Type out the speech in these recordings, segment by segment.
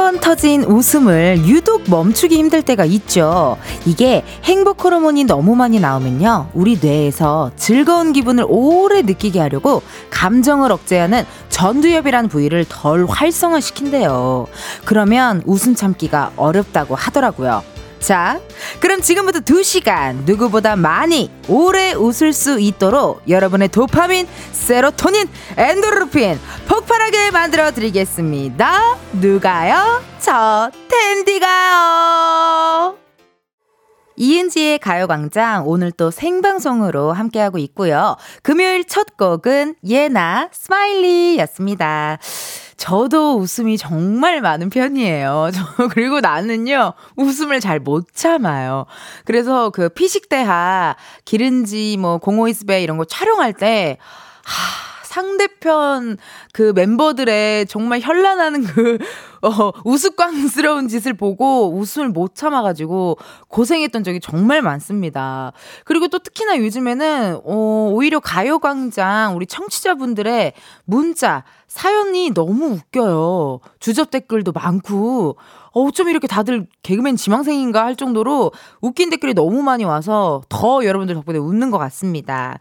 한번 터진 웃음을 유독 멈추기 힘들 때가 있죠. 이게 행복 호르몬이 너무 많이 나오면요. 우리 뇌에서 즐거운 기분을 오래 느끼게 하려고 감정을 억제하는 전두엽이란 부위를 덜 활성화시킨대요. 그러면 웃음 참기가 어렵다고 하더라고요. 자, 그럼 지금부터 2시간 누구보다 많이 오래 웃을 수 있도록 여러분의 도파민, 세로토닌, 엔도르핀 폭발하게 만들어 드리겠습니다. 누가요? 저 텐디가요. 이은지의 가요광장 오늘 또 생방송으로 함께하고 있고요. 금요일 첫 곡은 예나 Smiley 였습니다. 저도 웃음이 정말 많은 편이에요. 저, 그리고 나는요, 웃음을 잘 못 참아요. 그래서 그 피식대학, 기른지, 뭐, 공호이스베 이런 거 촬영할 때, 하, 상대편 그 멤버들의 정말 현란하는 그, 어, 우스꽝스러운 짓을 보고 웃음을 못 참아가지고 고생했던 적이 정말 많습니다. 그리고 또 특히나 요즘에는, 어, 오히려 가요광장 우리 청취자분들의 문자, 사연이 너무 웃겨요. 주접 댓글도 많고, 어쩜 이렇게 다들 개그맨 지망생인가 할 정도로 웃긴 댓글이 너무 많이 와서 더 여러분들 덕분에 웃는 것 같습니다.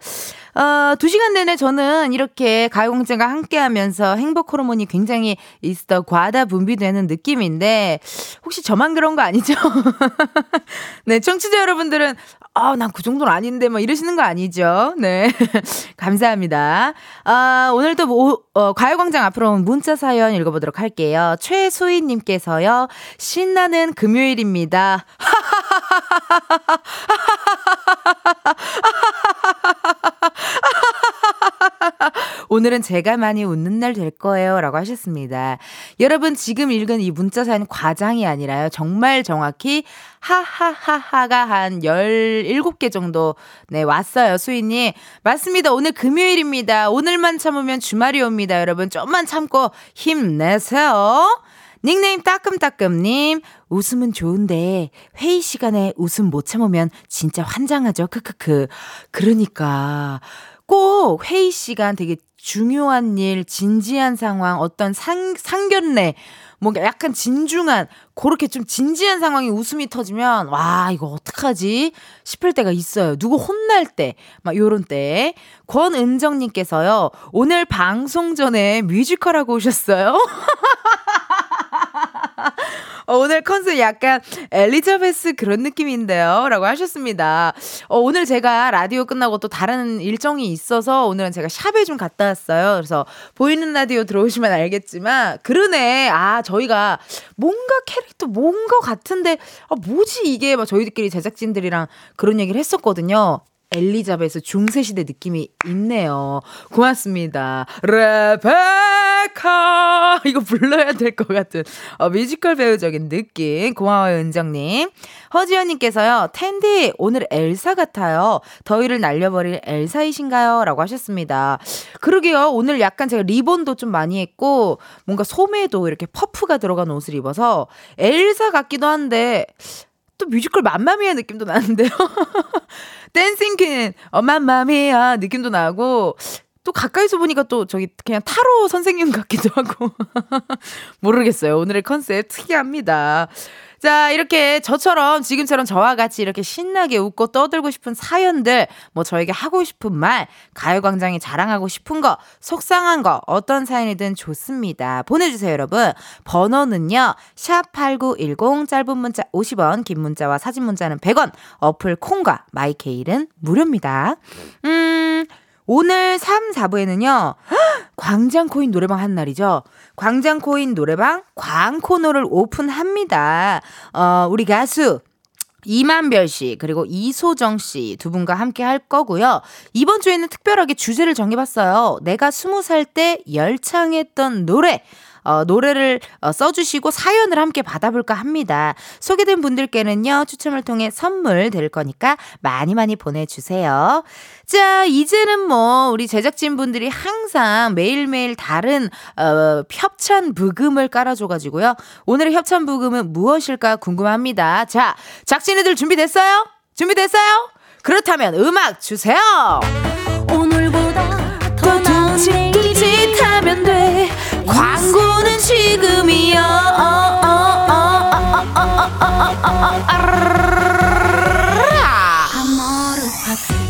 어, 두 시간 내내 저는 이렇게 가요공장과 함께 하면서 행복 호르몬이 굉장히 있어 과다 분비되는 느낌인데, 혹시 저만 그런 거 아니죠? 네, 청취자 여러분들은, 아, 난 그 정도는 아닌데, 뭐 이러시는 거 아니죠? 네. 감사합니다. 아, 오늘도 뭐, 어, 가요광장 앞으로 온 문자 사연 읽어보도록 할게요. 최수희님께서요, 신나는 금요일입니다. 오늘은 제가 많이 웃는 날 될 거예요. 라고 하셨습니다. 여러분, 지금 읽은 이 문자 사연 과장이 아니라요. 정말 정확히 하하하하가 한 17개 정도, 네, 왔어요. 수인님. 맞습니다. 오늘 금요일입니다. 오늘만 참으면 주말이 옵니다. 여러분, 좀만 참고 힘내세요. 닉네임 따끔따끔님, 웃음은 좋은데, 회의 시간에 웃음 못 참으면 진짜 환장하죠. 크크크. 그러니까, 꼭 회의 시간 되게 중요한 일, 진지한 상황, 어떤 상, 상견례, 뭔가 약간 진중한, 그렇게 좀 진지한 상황이 웃음이 터지면, 와, 이거 어떡하지? 싶을 때가 있어요. 누구 혼날 때, 막 요런 때. 권은정님께서요, 오늘 방송 전에 뮤지컬 하고 오셨어요? 어, 오늘 컨셉 약간 엘리자베스 그런 느낌인데요. 라고 하셨습니다. 어, 오늘 제가 라디오 끝나고 또 다른 일정이 있어서 오늘은 제가 샵에 좀 갔다 왔어요. 그래서 보이는 라디오 들어오시면 알겠지만, 그러네. 아, 저희가 뭔가 캐릭터 뭔가 같은데, 아, 뭐지 이게? 막 저희들끼리 제작진들이랑 그런 얘기를 했었거든요. 엘리자베스 중세시대 느낌이 있네요. 고맙습니다. 레베카! 이거 불러야 될 것 같은 어, 뮤지컬 배우적인 느낌. 고마워요, 은정님. 허지연님께서요, 텐디, 오늘 엘사 같아요. 더위를 날려버릴 엘사이신가요? 라고 하셨습니다. 그러게요. 오늘 약간 제가 리본도 좀 많이 했고, 뭔가 소매도 이렇게 퍼프가 들어간 옷을 입어서 엘사 같기도 한데, 또 뮤지컬 맘마미아 느낌도 나는데요. Dancing Queen, 어, 맘마미아 느낌도 나고, 또 가까이서 보니까 또 저기 그냥 타로 선생님 같기도 하고. 모르겠어요. 오늘의 컨셉 특이합니다. 자, 이렇게 저처럼 지금처럼 저와 같이 이렇게 신나게 웃고 떠들고 싶은 사연들, 뭐 저에게 하고 싶은 말, 가요광장이 자랑하고 싶은 거, 속상한 거, 어떤 사연이든 좋습니다. 보내주세요, 여러분. 번호는요, 샵8910, 짧은 문자 50원, 긴 문자와 사진 문자는 100원, 어플 콩과 마이케일은 무료입니다. 음, 오늘 3, 4부에는요, 광장코인 노래방 한 날이죠. 광장코인 노래방 광코너를 오픈합니다. 어, 우리 가수, 이만별 씨, 그리고 이소정 씨 두 분과 함께 할 거고요. 이번 주에는 특별하게 주제를 정해봤어요. 내가 스무 살 때 열창했던 노래. 어, 노래를 어, 써주시고 사연을 함께 받아볼까 합니다. 소개된 분들께는요, 추첨을 통해 선물 드릴 거니까 많이 많이 보내주세요. 자, 이제는 뭐, 우리 제작진분들이 항상 매일매일 다른, 어, 협찬 브금을 깔아줘가지고요. 오늘의 협찬 브금은 무엇일까 궁금합니다. 자, 작진이들 준비됐어요? 준비됐어요? 그렇다면 음악 주세요! 오늘보다 더 둠칫둠칫하면 돼. 광고는 지금이야.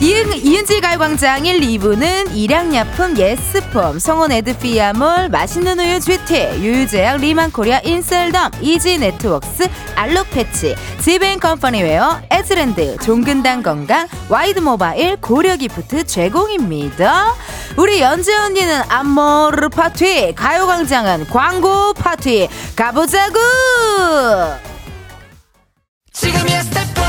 이은, 이은지 가요광장 1, 2부는 일양약품 예스폼, 성원 애드피아몰, 맛있는 우유 GT, 유유제약 리만코리아 인셀덤, 이지네트웍스, 알록패치, 지벤컴퍼니웨어, 에즈랜드, 종근당 건강, 와이드모바일, 고려기프트 제공입니다. 우리 연재 언니는 아모르 파티, 가요광장은 광고 파티, 가보자구! 지금이야 스텝 1, 스텝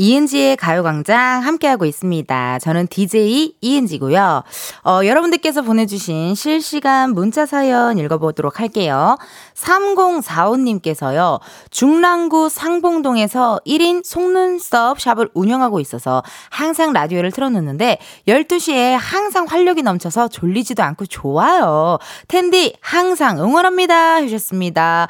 이은지의 가요광장 함께하고 있습니다. 저는 DJ 이은지고요. 어, 여러분들께서 보내주신 실시간 문자 사연 읽어보도록 할게요. 3045님께서요, 중랑구 상봉동에서 1인 속눈썹 샵을 운영하고 있어서 항상 라디오를 틀어놓는데 12시에 항상 활력이 넘쳐서 졸리지도 않고 좋아요. 텐디 항상 응원합니다. 해주셨습니다.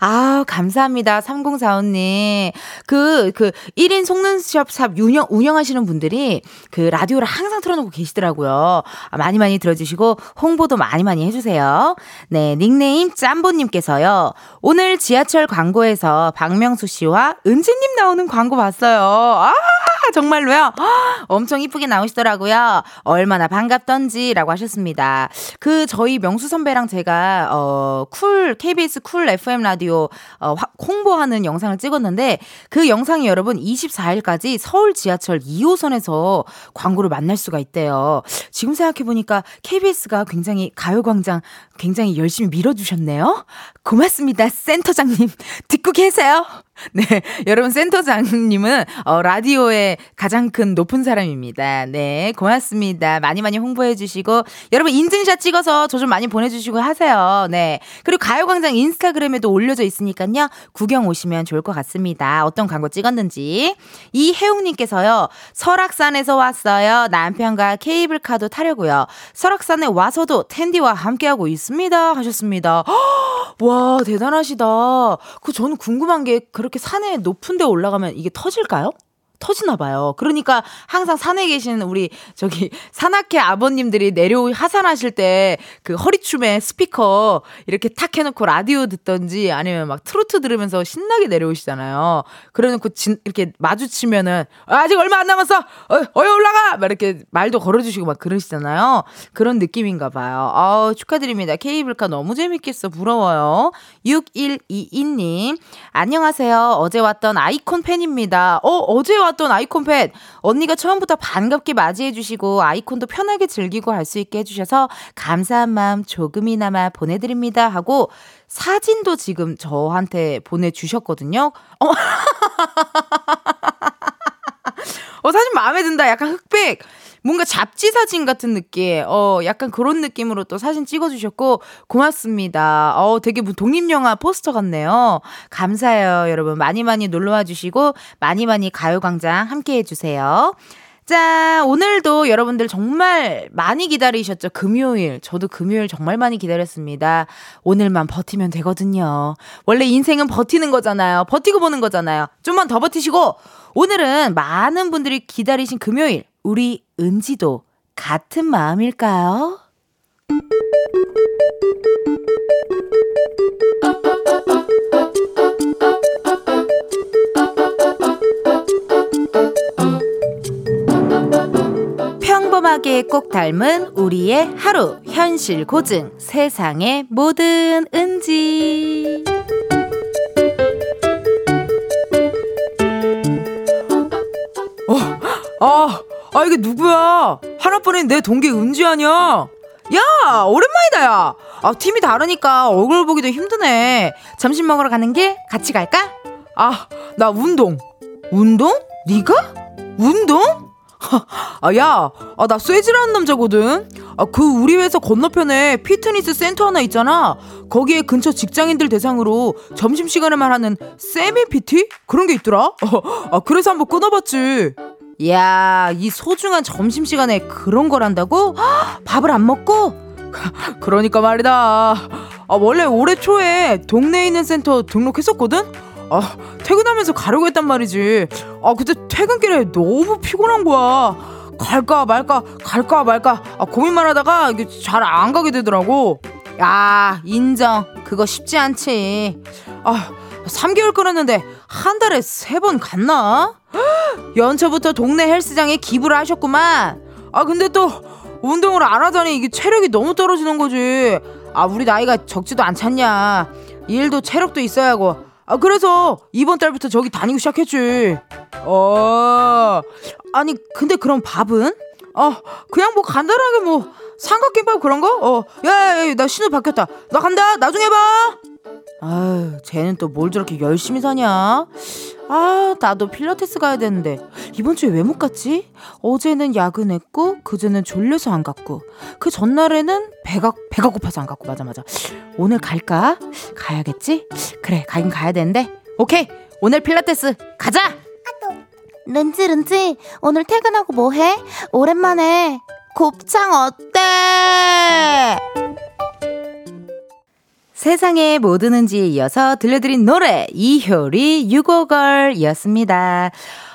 아 감사합니다. 3045님. 그, 그 1인 속눈썹 샵 운영, 운영하시는 분들이 그 라디오를 항상 틀어놓고 계시더라고요. 아, 많이 많이 들어주시고 홍보도 많이 많이 해주세요. 네, 닉네임 짬보님께서요. 오늘 지하철 광고에서 박명수 씨와 은지님 나오는 광고 봤어요. 아! 정말로요? 엄청 이쁘게 나오시더라고요. 얼마나 반갑던지라고 하셨습니다. 그 저희 명수 선배랑 제가 어 쿨 KBS 쿨 FM 라디오 어 홍보하는 영상을 찍었는데 그 영상이 여러분 24일까지 서울 지하철 2호선에서 광고를 만날 수가 있대요. 지금 생각해 보니까 KBS가 굉장히 가요광장 굉장히 열심히 밀어주셨네요. 고맙습니다, 센터장님. 듣고 계세요? 네, 여러분 센터장님은 어, 라디오의 가장 큰 높은 사람입니다. 네, 고맙습니다. 많이 많이 홍보해 주시고 여러분 인증샷 찍어서 저 좀 많이 보내주시고 하세요. 네, 그리고 가요광장 인스타그램에도 올려져 있으니까요. 구경 오시면 좋을 것 같습니다. 어떤 광고 찍었는지 이혜웅님께서요. 설악산에서 왔어요. 남편과 케이블카도 타려고요. 설악산에 와서도 텐디와 함께하고 있습니다. 하셨습니다. 와 대단하시다. 그 저는 궁금한 게 그 렇게 산에 높은 데 올라가면 이게 터질까요? 터지나 봐요. 그러니까 항상 산에 계신 우리 저기 산악회 아버님들이 내려 하산하실 때 그 허리춤에 스피커 이렇게 탁 해놓고 라디오 듣던지 아니면 막 트로트 들으면서 신나게 내려오시잖아요. 그래놓고 진, 이렇게 마주치면은 아직 얼마 안 남았어. 어, 어여 올라가. 막 이렇게 말도 걸어주시고 막 그러시잖아요. 그런 느낌인가 봐요. 아 축하드립니다. 케이블카 너무 재밌겠어. 부러워요. 6122님 안녕하세요. 어제 왔던 아이콘 팬입니다. 어 어제 왔 나왔던 아이콘 팻 언니가 처음부터 반갑게 맞이해 주시고 아이콘도 편하게 즐기고 할 수 있게 해주셔서 감사한 마음 조금이나마 보내드립니다 하고 사진도 지금 저한테 보내주셨거든요. 어, 어 사진 마음에 든다. 약간 흑백. 뭔가 잡지 사진 같은 느낌, 어, 약간 그런 느낌으로 또 사진 찍어주셨고, 고맙습니다. 어, 되게 뭐 독립영화 포스터 같네요. 감사해요, 여러분. 많이 많이 놀러와 주시고, 많이 많이 가요광장 함께 해주세요. 자, 오늘도 여러분들 정말 많이 기다리셨죠? 금요일. 저도 금요일 정말 많이 기다렸습니다. 오늘만 버티면 되거든요. 원래 인생은 버티는 거잖아요. 버티고 보는 거잖아요. 좀만 더 버티시고, 오늘은 많은 분들이 기다리신 금요일. 우리 은지도 같은 마음일까요? 평범하게 꼭 닮은 우리의 하루 현실 고증 세상의 모든 은지 어, 아, 아, 이게 누구야? 하나뿐인 내 동기 은지 아니야? 야, 오랜만이다, 야. 아, 팀이 다르니까 얼굴 보기도 힘드네. 점심 먹으러 가는 길 같이 갈까? 아, 나 운동. 운동? 네가? 운동? 아, 야, 아, 나 쇠질하는 남자거든. 아, 그 우리 회사 건너편에 피트니스 센터 하나 있잖아. 거기에 근처 직장인들 대상으로 점심시간에만 하는 세미 PT? 그런 게 있더라. 아, 그래서 한번 끊어봤지. 야, 이 소중한 점심시간에 그런 걸 한다고? 밥을 안 먹고? 그러니까 말이다. 아, 원래 올해 초에 동네에 있는 센터 등록했었거든? 아, 퇴근하면서 가려고 했단 말이지. 아, 그때 퇴근길에 너무 피곤한 거야. 갈까 말까, 갈까 말까. 아, 고민만 하다가 이게 잘 안 가게 되더라고. 야, 인정. 그거 쉽지 않지. 아, 3개월 끊었는데 한 달에 세 번 갔나? 연초부터 동네 헬스장에 기부를 하셨구만. 아, 근데 또 운동을 안 하자니 이게 체력이 너무 떨어지는 거지. 아, 우리 나이가 적지도 않잖냐. 일도 체력도 있어야 하고. 아, 그래서 이번 달부터 저기 다니고 시작했지. 어, 아니, 근데 그럼 밥은? 어, 그냥 뭐 간단하게 뭐 삼각김밥 그런 거? 어, 야, 야, 야, 나 신호 바뀌었다. 나 간다. 나중에 봐. 아유, 쟤는 또 뭘 저렇게 열심히 사냐? 아, 나도 필라테스 가야 되는데 이번 주에 왜 못 갔지? 어제는 야근했고 그제는 졸려서 안 갔고 그 전날에는 배가 배가 고파서 안 갔고 맞아 맞아. 오늘 갈까? 가야겠지? 그래, 가긴 가야 되는데. 오케이, 오늘 필라테스 가자. 른지 른지 오늘 퇴근하고 뭐 해? 오랜만에 곱창 어때? 세상에 뭐 드는지에 이어서 들려드린 노래 이효리 유고걸이었습니다.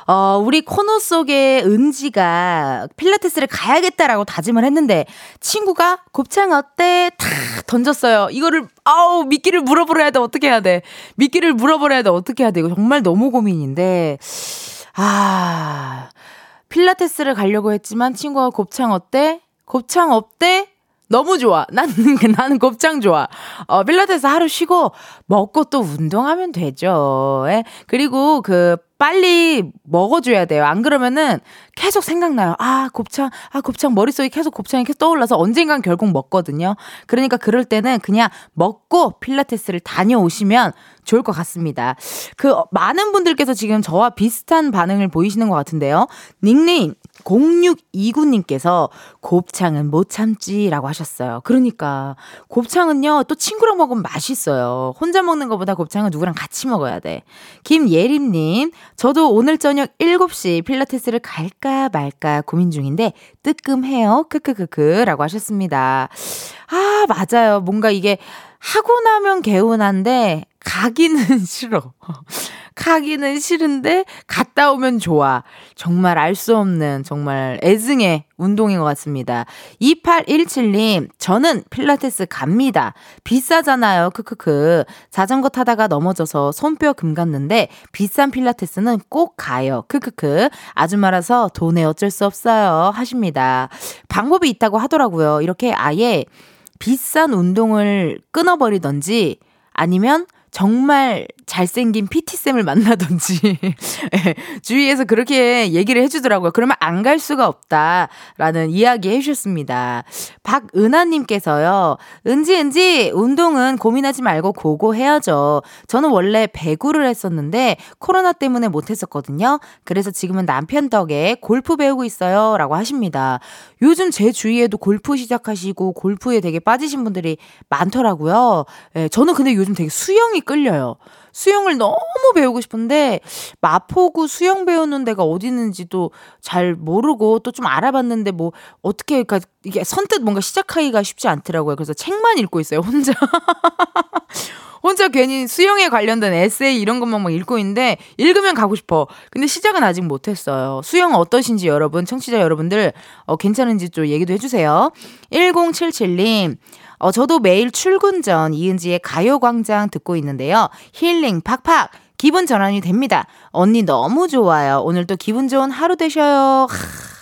어, 우리 코너 속에 은지가 필라테스를 가야겠다라고 다짐을 했는데 친구가 곱창 어때? 다 던졌어요. 이거를 아우 미끼를 물어버려야 돼 어떻게 해야 돼? 미끼를 물어버려야 돼 어떻게 해야 돼? 이거 정말 너무 고민인데 아 필라테스를 가려고 했지만 친구가 곱창 어때? 곱창 없대? 너무 좋아. 나는, 나는 곱창 좋아. 어, 필라테스 하루 쉬고 먹고 또 운동하면 되죠. 예? 그리고 그 빨리 먹어줘야 돼요. 안 그러면은 계속 생각나요. 아, 곱창, 아, 곱창 머릿속에 계속 곱창이 계속 떠올라서 언젠간 결국 먹거든요. 그러니까 그럴 때는 그냥 먹고 필라테스를 다녀오시면 좋을 것 같습니다. 그 많은 분들께서 지금 저와 비슷한 반응을 보이시는 것 같은데요. 닉네임 0629님께서 곱창은 못 참지라고 하셨어요. 그러니까 곱창은요 또 친구랑 먹으면 맛있어요. 혼자 먹는 것보다 곱창은 누구랑 같이 먹어야 돼. 김예림님 저도 오늘 저녁 7시 필라테스를 갈까 말까 고민 중인데 뜨끔해요. 크크크크라고 하셨습니다. 아 맞아요. 뭔가 이게 하고 나면 개운한데 가기는 싫어. 가기는 싫은데 갔다 오면 좋아. 정말 알 수 없는 정말 애증의 운동인 것 같습니다. 2817님, 저는 필라테스 갑니다. 비싸잖아요. 크크크. 자전거 타다가 넘어져서 손뼉 금 갔는데 비싼 필라테스는 꼭 가요. 크크크. 아줌마라서 돈에 어쩔 수 없어요. 하십니다. 방법이 있다고 하더라고요. 이렇게 아예 비싼 운동을 끊어버리던지 아니면 정말 잘생긴 PT쌤을 만나든지, 예, 주위에서 그렇게 얘기를 해주더라고요. 그러면 안 갈 수가 없다라는 이야기 해주셨습니다. 박은하님께서요, 은지, 은지, 운동은 고민하지 말고 고고 해야죠. 저는 원래 배구를 했었는데 코로나 때문에 못했었거든요. 그래서 지금은 남편 덕에 골프 배우고 있어요. 라고 하십니다. 요즘 제 주위에도 골프 시작하시고 골프에 되게 빠지신 분들이 많더라고요. 예, 저는 근데 요즘 되게 수영이 끌려요. 수영을 너무 배우고 싶은데 마포구 수영 배우는 데가 어디 있는지도 잘 모르고 또 좀 알아봤는데 뭐 어떻게 그러니까 이게 선뜻 뭔가 시작하기가 쉽지 않더라고요. 그래서 책만 읽고 있어요. 혼자. 혼자 괜히 수영에 관련된 에세이 이런 것만 막 읽고 있는데 읽으면 가고 싶어. 근데 시작은 아직 못 했어요. 수영 어떠신지 여러분, 청취자 여러분들 어, 괜찮은지 좀 얘기도 해 주세요. 1077님. 어, 저도 매일 출근 전 이은지의 가요광장 듣고 있는데요. 힐링 팍팍! 기분 전환이 됩니다. 언니 너무 좋아요. 오늘도 기분 좋은 하루 되셔요. 하.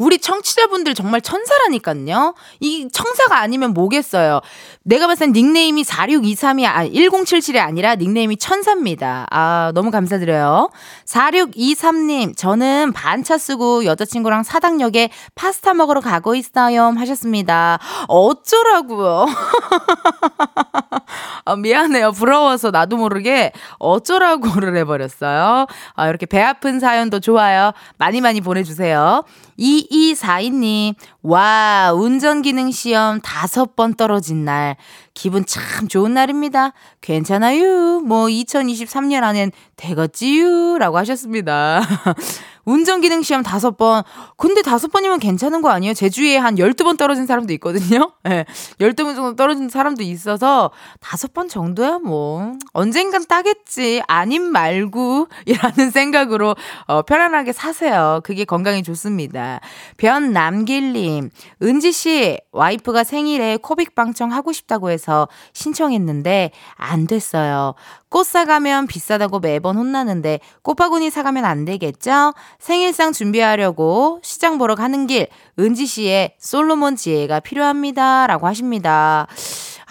우리 청취자분들 정말 천사라니까요. 이 청사가 아니면 뭐겠어요. 내가 봤을 땐 닉네임이 4623이 아 1077이 아니라 닉네임이 천사입니다. 아, 너무 감사드려요. 4623님, 저는 반차 쓰고 여자친구랑 사당역에 파스타 먹으러 가고 있어요. 하셨습니다. 어쩌라고요. 아, 미안해요. 부러워서 나도 모르게 어쩌라고를 해버렸어요. 아, 이렇게 배 아픈 사연도 좋아요. 많이 많이 보내주세요. 2242님, 와, 운전기능 시험 다섯 번 떨어진 날. 기분 참 좋은 날입니다. 괜찮아요. 뭐, 2023년 안엔 되겠지요. 라고 하셨습니다. 운전기능 시험 다섯 번. 근데 다섯 번이면 괜찮은 거 아니에요? 제 주위에 한 열두 번 떨어진 사람도 있거든요? 예. 네, 열두 번 정도 떨어진 사람도 있어서 다섯 번 정도야 뭐. 언젠간 따겠지. 아님 말고. 이라는 생각으로, 어, 편안하게 사세요. 그게 건강에 좋습니다. 변남길님, 은지씨, 와이프가 생일에 코빅방청 하고 싶다고 해서 신청했는데 안 됐어요. 꽃 사가면 비싸다고 매번 혼나는데 꽃바구니 사가면 안 되겠죠? 생일상 준비하려고 시장 보러 가는 길 은지 씨의 솔로몬 지혜가 필요합니다. 라고 하십니다.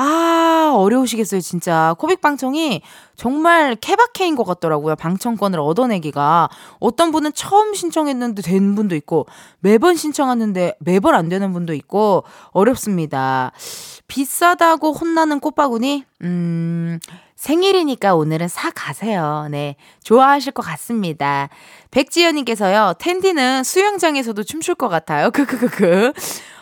아, 어려우시겠어요, 진짜. 코빅 방청이 정말 케바케인 것 같더라고요. 방청권을 얻어내기가. 어떤 분은 처음 신청했는데 된 분도 있고, 매번 신청하는데 매번 안 되는 분도 있고, 어렵습니다. 비싸다고 혼나는 꽃바구니? 음, 생일이니까 오늘은 사 가세요. 네. 좋아하실 것 같습니다. 백지연님께서요, 텐디는 수영장에서도 춤출 것 같아요. 크크크크.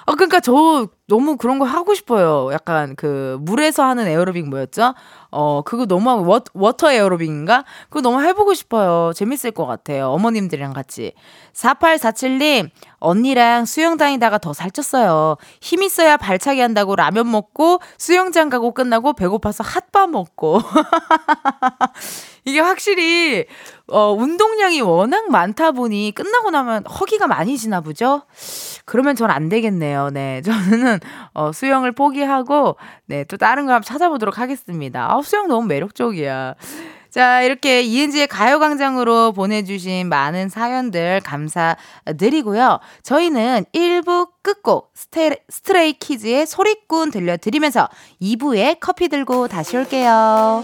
아, 그러니까 저 너무 그런 거 하고 싶어요. 약간 그 물에서 하는 에어로빅 뭐였죠? 어, 그거 너무 워, water 에어로빅인가? 그거 너무 해보고 싶어요. 재밌을 것 같아요. 어머님들이랑 같이. 4847님, 언니랑 수영 다니다가 더 살쪘어요. 힘 있어야 발차기 한다고 라면 먹고 수영장 가고 끝나고 배고파서 핫바 먹고. 이게 확실히 어 운동량이 워낙 많다 보니 끝나고 나면 허기가 많이 지나 보죠. 그러면 전 안 되겠네요. 네. 저는 어 수영을 포기하고 네, 또 다른 거 한번 찾아보도록 하겠습니다. 아, 수영 너무 매력적이야. 자, 이렇게 이은지의 가요광장으로 보내주신 많은 사연들 감사드리고요. 저희는 1부 끝곡 스테, 스트레이 키즈의 소리꾼 들려드리면서 2부에 커피 들고 다시 올게요.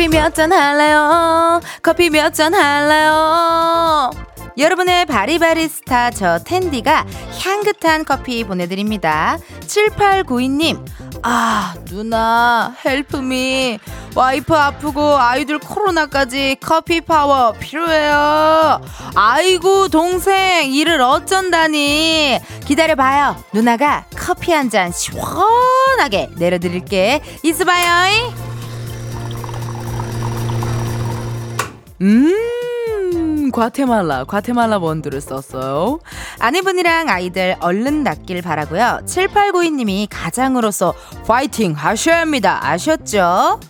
커피 몇 잔 할래요? 커피 몇 잔 할래요? 여러분의 바리바리스타 저 텐디가 향긋한 커피 보내드립니다. 7892님, 아, 누나, help me. 와이프 아프고 아이들 코로나까지 커피 파워 필요해요. 아이고, 동생, 일을 어쩐다니. 기다려봐요. 누나가 커피 한 잔 시원하게 내려드릴게. 있어봐요. 음, 과테말라, 과테말라 원두를 썼어요. 아내분이랑 아이들 얼른 낫길 바라고요. 7892님이 가장으로서 파이팅 하셔야 합니다. 아셨죠?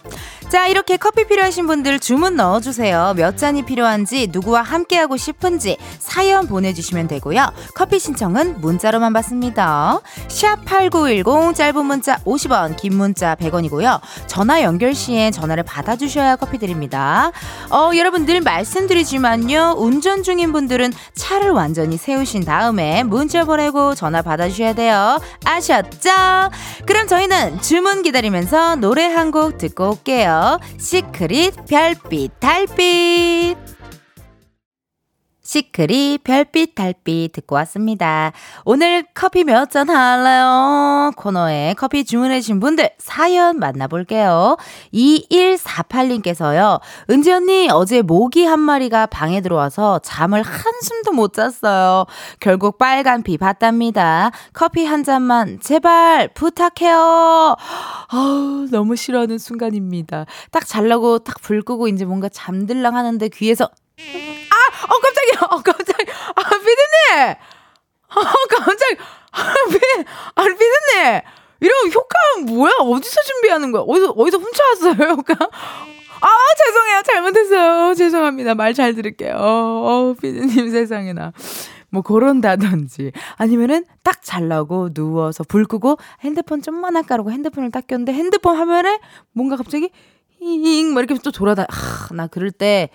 자, 이렇게 커피 필요하신 분들 주문 넣어주세요. 몇 잔이 필요한지, 누구와 함께하고 싶은지 사연 보내주시면 되고요. 커피 신청은 문자로만 받습니다. 샵8910 짧은 문자 50원, 긴 문자 100원이고요. 전화 연결 시에 전화를 받아주셔야 커피 드립니다. 어, 여러분들 말씀드리지만요. 운전 중인 분들은 차를 완전히 세우신 다음에 문자 보내고 전화 받아주셔야 돼요. 아셨죠? 그럼 저희는 주문 기다리면서 노래 한 곡 듣고 올게요. 시크릿 별빛 달빛 시크릿 별빛 달빛 듣고 왔습니다. 오늘 커피 몇 잔 할래요? 코너에 커피 주문해주신 분들 사연 만나볼게요. 2148님께서요. 은지 언니 어제 모기 한 마리가 방에 들어와서 잠을 한숨도 못 잤어요. 결국 빨간 비 봤답니다. 커피 한 잔만 제발 부탁해요. 아우 너무 싫어하는 순간입니다. 딱 잘라고 딱 불 끄고 이제 뭔가 잠들랑 하는데 귀에서 아, 어 깜짝이야, 어 깜짝, 아 피디님, 어 깜짝, 아 피, 아 피디님, 이런 효과는 뭐야? 어디서 준비하는 거야? 어디서 어디서 훔쳐왔어요 효과? 아 죄송해요, 잘못했어요, 죄송합니다. 말 잘 들을게요. 어, 피디님 세상에나. 뭐 그런다든지 아니면은 딱 잘라고 누워서 불 끄고 핸드폰 좀만 아까라고 핸드폰을 딱 꼈는데 핸드폰 화면에 뭔가 갑자기 잉, 막 이렇게 또 돌아다, 아, 나 그럴 때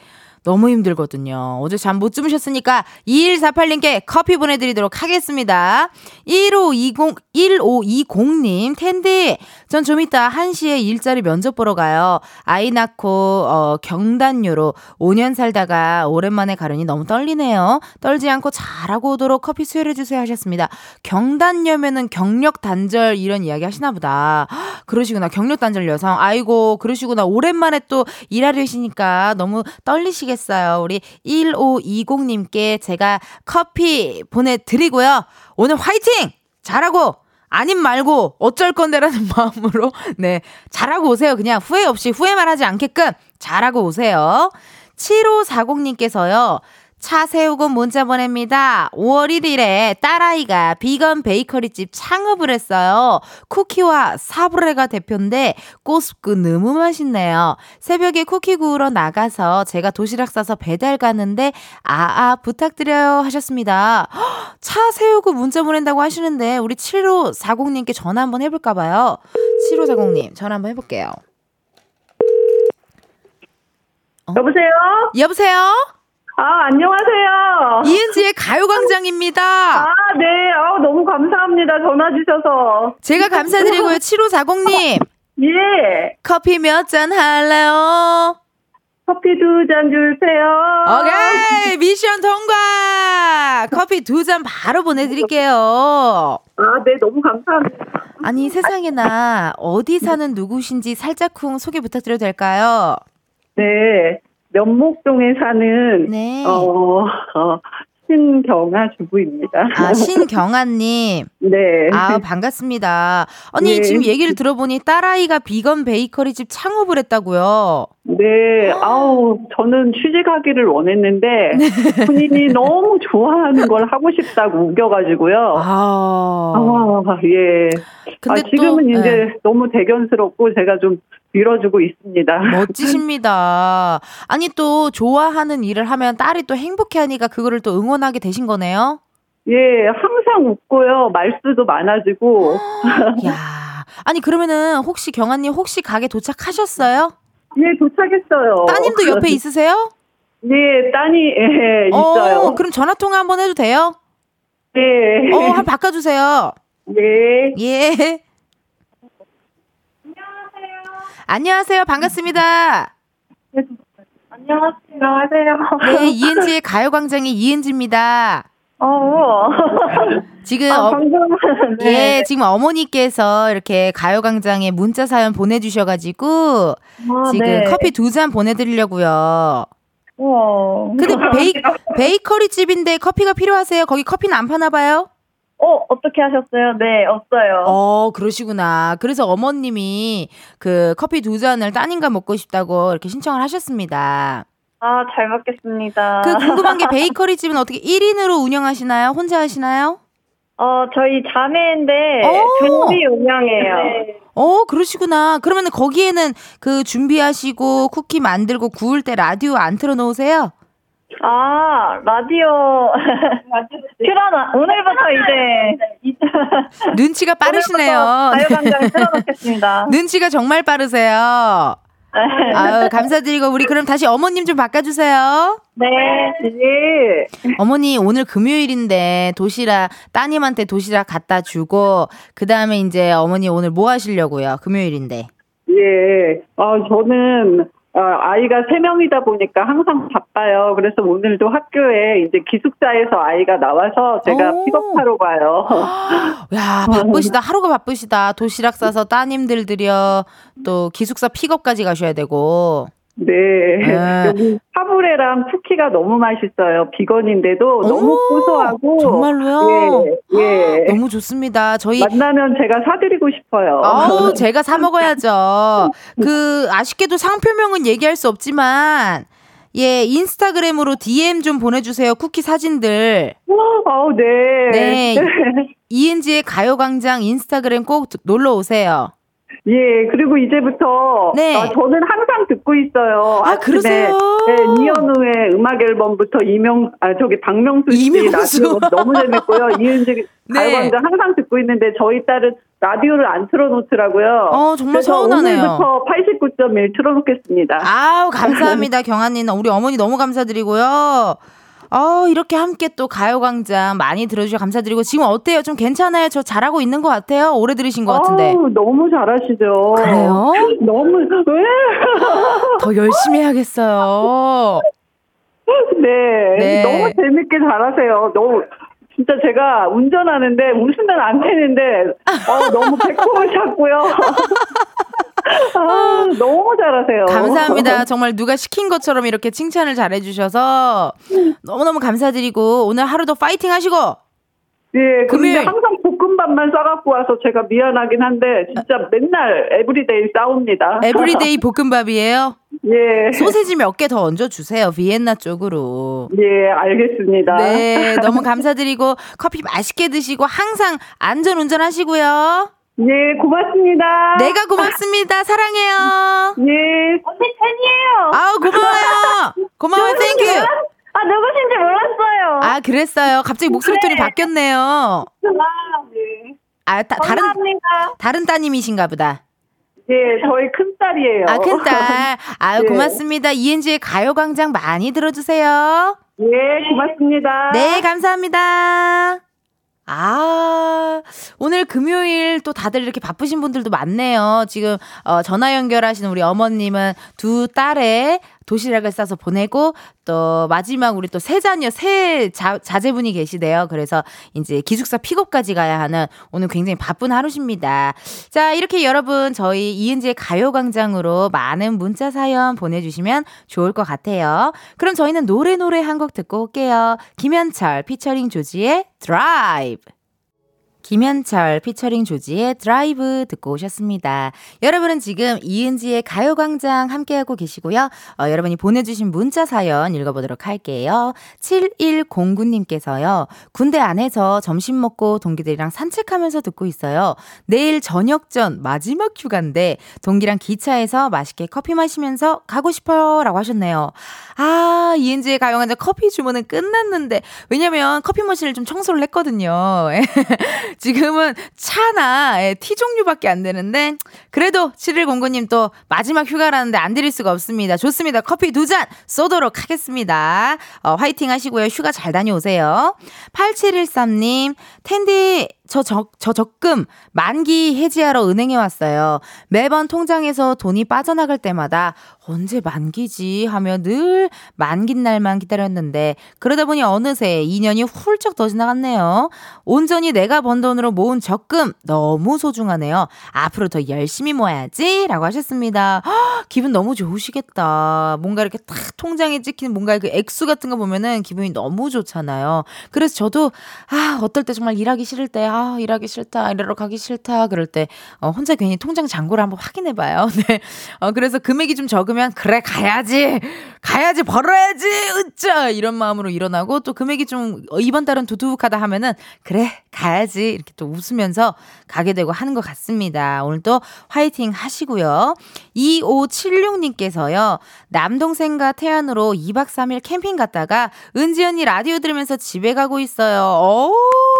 너무 힘들거든요. 어제 잠 못 주무셨으니까 2148님께 커피 보내드리도록 하겠습니다. 1520, 1520님, 텐디, 전 좀 이따 1시에 일자리 면접 보러 가요. 아이 낳고, 어, 경단녀로 5년 살다가 오랜만에 가려니 너무 떨리네요. 떨지 않고 잘하고 오도록 커피 수혈해 주세요 하셨습니다. 경단녀면은 경력 단절 이런 이야기 하시나 보다. 그러시구나. 경력 단절 여성. 아이고, 그러시구나. 오랜만에 또 일하려시니까 너무 떨리시겠 보내주셨어요. 우리 1520님께 제가 커피 보내 드리고요. 오늘 화이팅! 잘하고! 아님 말고 어쩔 건데라는 마음으로 네 잘하고 오세요. 그냥 후회 없이 후회만 하지 않게끔 잘하고 오세요. 7540님께서요. 차 세우고 문자 보냅니다. 5월 1일에 딸아이가 비건 베이커리집 창업을 했어요. 쿠키와 사브레가 대표인데 꼬스크 너무 맛있네요. 새벽에 쿠키 구우러 나가서 제가 도시락 싸서 배달 가는데 아아 부탁드려요 하셨습니다. 차 세우고 문자 보낸다고 하시는데 우리 7540님께 전화 한번 해볼까 봐요. 7540님 전화 한번 해볼게요. 어? 여보세요? 여보세요? 아, 안녕하세요. 이은지의 가요광장입니다. 아, 네. 아, 너무 감사합니다. 전화 주셔서. 제가 감사드리고요. 7540님. 예. 커피 몇 잔 할래요? 커피 두 잔 주세요. 오케이. 미션 통과. 커피 두 잔 바로 보내드릴게요. 아, 네. 너무 감사합니다. 아니, 세상에나 어디 사는 누구신지 살짝쿵 소개 부탁드려도 될까요? 네. 면목동에 사는 네. 어, 어 신경아 주부입니다. 아, 신경아님. 네. 아, 반갑습니다. 아니, 네. 지금 얘기를 들어보니 딸아이가 비건 베이커리 집 창업을 했다고요? 네. 아우, 저는 취직하기를 원했는데, 네. 본인이 너무 좋아하는 걸 하고 싶다고 우겨가지고요. 아. 아, 예. 근데 아, 지금은 또, 이제 네. 너무 대견스럽고 제가 좀 밀어주고 있습니다. 멋지십니다. 아니 또 좋아하는 일을 하면 딸이 또 행복해하니까 그거를 또 응원하게 되신 거네요. 예, 항상 웃고요. 말수도 많아지고. 야, 아니 그러면은 혹시 경아님 혹시 가게 도착하셨어요? 예, 도착했어요. 따님도 옆에 있으세요? 예, 따니 예, 어, 있어요. 그럼 전화 통화 한번 해도 돼요? 예. 어, 한 바꿔 주세요. 네. 예. 안녕하세요. 반갑습니다. 네, 안녕하세요. 네, 이은지의 가요광장의 이은지입니다. 어. 지금 아, 어, 네. 예, 지금 어머니께서 이렇게 가요광장에 문자 사연 보내주셔가지고 아, 지금 네. 커피 두 잔 보내드리려고요. 우와. 근데 베이, 베이커리 집인데 커피가 필요하세요? 거기 커피는 안 파나 봐요? 어, 어떻게 하셨어요? 네, 없어요. 어, 그러시구나. 그래서 어머님이 그 커피 두 잔을 따님과 먹고 싶다고 이렇게 신청을 하셨습니다. 아, 잘 먹겠습니다. 그 궁금한 게 베이커리 집은 어떻게 1인으로 운영하시나요? 혼자 하시나요? 어, 저희 자매인데 둘이 운영해요. 네. 어, 그러시구나. 그러면 거기에는 그 준비하시고 쿠키 만들고 구울 때 라디오 안 틀어 놓으세요? 아, 라디오. 틀어놔. 오늘부터 이제. 눈치가 빠르시네요. 가요광장 틀어놓겠습니다. 눈치가 정말 빠르세요. 네. 아유, 감사드리고, 우리 그럼 다시 어머님 좀 바꿔주세요. 네. 네. 어머니, 오늘 금요일인데 도시락, 따님한테 도시락 갖다 주고, 그 다음에 이제 어머니 오늘 뭐 하시려고요? 금요일인데. 예. 아, 저는 어, 아이가 세 명이다 보니까 항상 바빠요. 그래서 오늘도 학교에 이제 기숙사에서 아이가 나와서 제가 오. 픽업하러 가요. 야, 바쁘시다. 하루가 바쁘시다. 도시락 싸서 따님들 들여 또 기숙사 픽업까지 가셔야 되고. 네. 네. 여기 사브레랑 쿠키가 너무 맛있어요. 비건인데도 너무 고소하고. 정말로요? 예, 예. 너무 좋습니다. 저희. 만나면 제가 사드리고 싶어요. 아우, 제가 사먹어야죠. 그, 아쉽게도 상표명은 얘기할 수 없지만, 예, 인스타그램으로 DM 좀 보내주세요. 쿠키 사진들. 아우, 네. 네. 이은지의 가요광장 인스타그램 꼭 놀러 오세요. 예, 그리고 이제부터 네. 어, 저는 항상 듣고 있어요. 아, 그러세요? 네, 이현우의 음악 앨범부터 이명 아 저기 박명수 씨 라디오 너무 재밌고요. 이은지 네. 가요광장 항상 듣고 있는데 저희 딸은 라디오를 안 틀어놓더라고요. 어, 정말 서운하네요. 오늘부터 89.1 틀어놓겠습니다. 아우, 감사합니다, 경아님. 우리 어머니 너무 감사드리고요. 어, 이렇게 함께 또 가요광장 많이 들어주셔서 감사드리고 지금 어때요? 좀 괜찮아요? 저 잘하고 있는 것 같아요? 오래 들으신 것 같은데. 어, 너무 잘하시죠. 그래요? 너무, 왜? 더 열심히 해야겠어요. 네, 네. 너무 재밌게 잘하세요. 너무 진짜 제가 운전하는데 웃으면 안 되는데 어, 너무 배꼽을 잡고요. 아, 너무 잘하세요. 감사합니다. 정말 누가 시킨 것처럼 이렇게 칭찬을 잘해주셔서 너무너무 감사드리고 오늘 하루도 파이팅 하시고 예, 근데 항상 볶음밥만 싸갖고 와서 제가 미안하긴 한데 진짜 맨날 every day 싸웁니다. every day 볶음밥이에요? 예. 소세지 몇 개 더 얹어 주세요. 비엔나 쪽으로. 예, 알겠습니다. 네, 너무 감사드리고 커피 맛있게 드시고 항상 안전 운전하시고요. 예, 고맙습니다. 내가 고맙습니다. 사랑해요. 예. 언니 팬이에요. 아우, 고마워요. 고마워요. Thank you. 아, 누구신지 몰랐어요. 아, 그랬어요. 갑자기 목소리 톤이 네. 바뀌었네요. 아, 네. 아, 다, 다른, 다른 따님이신가 보다. 예, 저희 큰딸이에요. 아, 큰딸. 아유, 네. 고맙습니다. 이은지의 가요광장 많이 들어주세요. 예, 고맙습니다. 네, 감사합니다. 아, 오늘 금요일 또 다들 이렇게 바쁘신 분들도 많네요. 지금, 어, 전화 연결하신 우리 어머님은 두 딸의 도시락을 싸서 보내고 또 마지막 우리 또 세 자녀 세 자, 자제분이 계시대요. 그래서 이제 기숙사 픽업까지 가야 하는 오늘 굉장히 바쁜 하루십니다. 자, 이렇게 여러분 저희 이은지의 가요광장으로 많은 문자 사연 보내주시면 좋을 것 같아요. 그럼 저희는 노래 노래 한 곡 듣고 올게요. 김현철 피처링 조지의 드라이브. 김현철 피처링 조지의 드라이브 듣고 오셨습니다. 여러분은 지금 이은지의 가요광장 함께하고 계시고요. 어, 여러분이 보내주신 문자 사연 읽어보도록 할게요. 7109님께서요. 군대 안에서 점심 먹고 동기들이랑 산책하면서 듣고 있어요. 내일 저녁 전 마지막 휴가인데 동기랑 기차에서 맛있게 커피 마시면서 가고 싶어요. 라고 하셨네요. 아, 이은지의 가요광장 커피 주문은 끝났는데 왜냐면 커피 머신을 좀 청소를 했거든요. 지금은 차나 예, 티 종류밖에 안 되는데 그래도 7109님 또 마지막 휴가라는데 안 드릴 수가 없습니다. 좋습니다. 커피 두 잔 쏘도록 하겠습니다. 어, 화이팅 하시고요. 휴가 잘 다녀오세요. 8713님, 텐디 저, 적, 저 적금 만기 해지하러 은행에 왔어요. 매번 통장에서 돈이 빠져나갈 때마다 언제 만기지 하며 늘 만기 날만 기다렸는데 그러다 보니 어느새 2년이 훌쩍 더 지나갔네요. 온전히 내가 번 돈으로 모은 적금 너무 소중하네요. 앞으로 더 열심히 모아야지 라고 하셨습니다. 허, 기분 너무 좋으시겠다. 뭔가 이렇게 탁 통장에 찍히는 뭔가 그 액수 같은 거 보면은 기분이 너무 좋잖아요. 그래서 저도 아 어떨 때 정말 일하기 싫을 때 아, 일하기 싫다, 일하러 가기 싫다, 그럴 때, 어, 혼자 괜히 통장 잔고를 한번 확인해 봐요. 네. 어, 그래서 금액이 좀 적으면, 그래, 가야지! 가야지! 벌어야지! 으짜! 이런 마음으로 일어나고, 또 금액이 좀, 어, 이번 달은 두둑하다 하면은, 그래, 가야지! 이렇게 또 웃으면서 가게 되고 하는 것 같습니다. 오늘 또 화이팅 하시고요. 2576님께서요, 남동생과 태안으로 2박 3일 캠핑 갔다가, 은지 언니 라디오 들으면서 집에 가고 있어요. 오! 우후!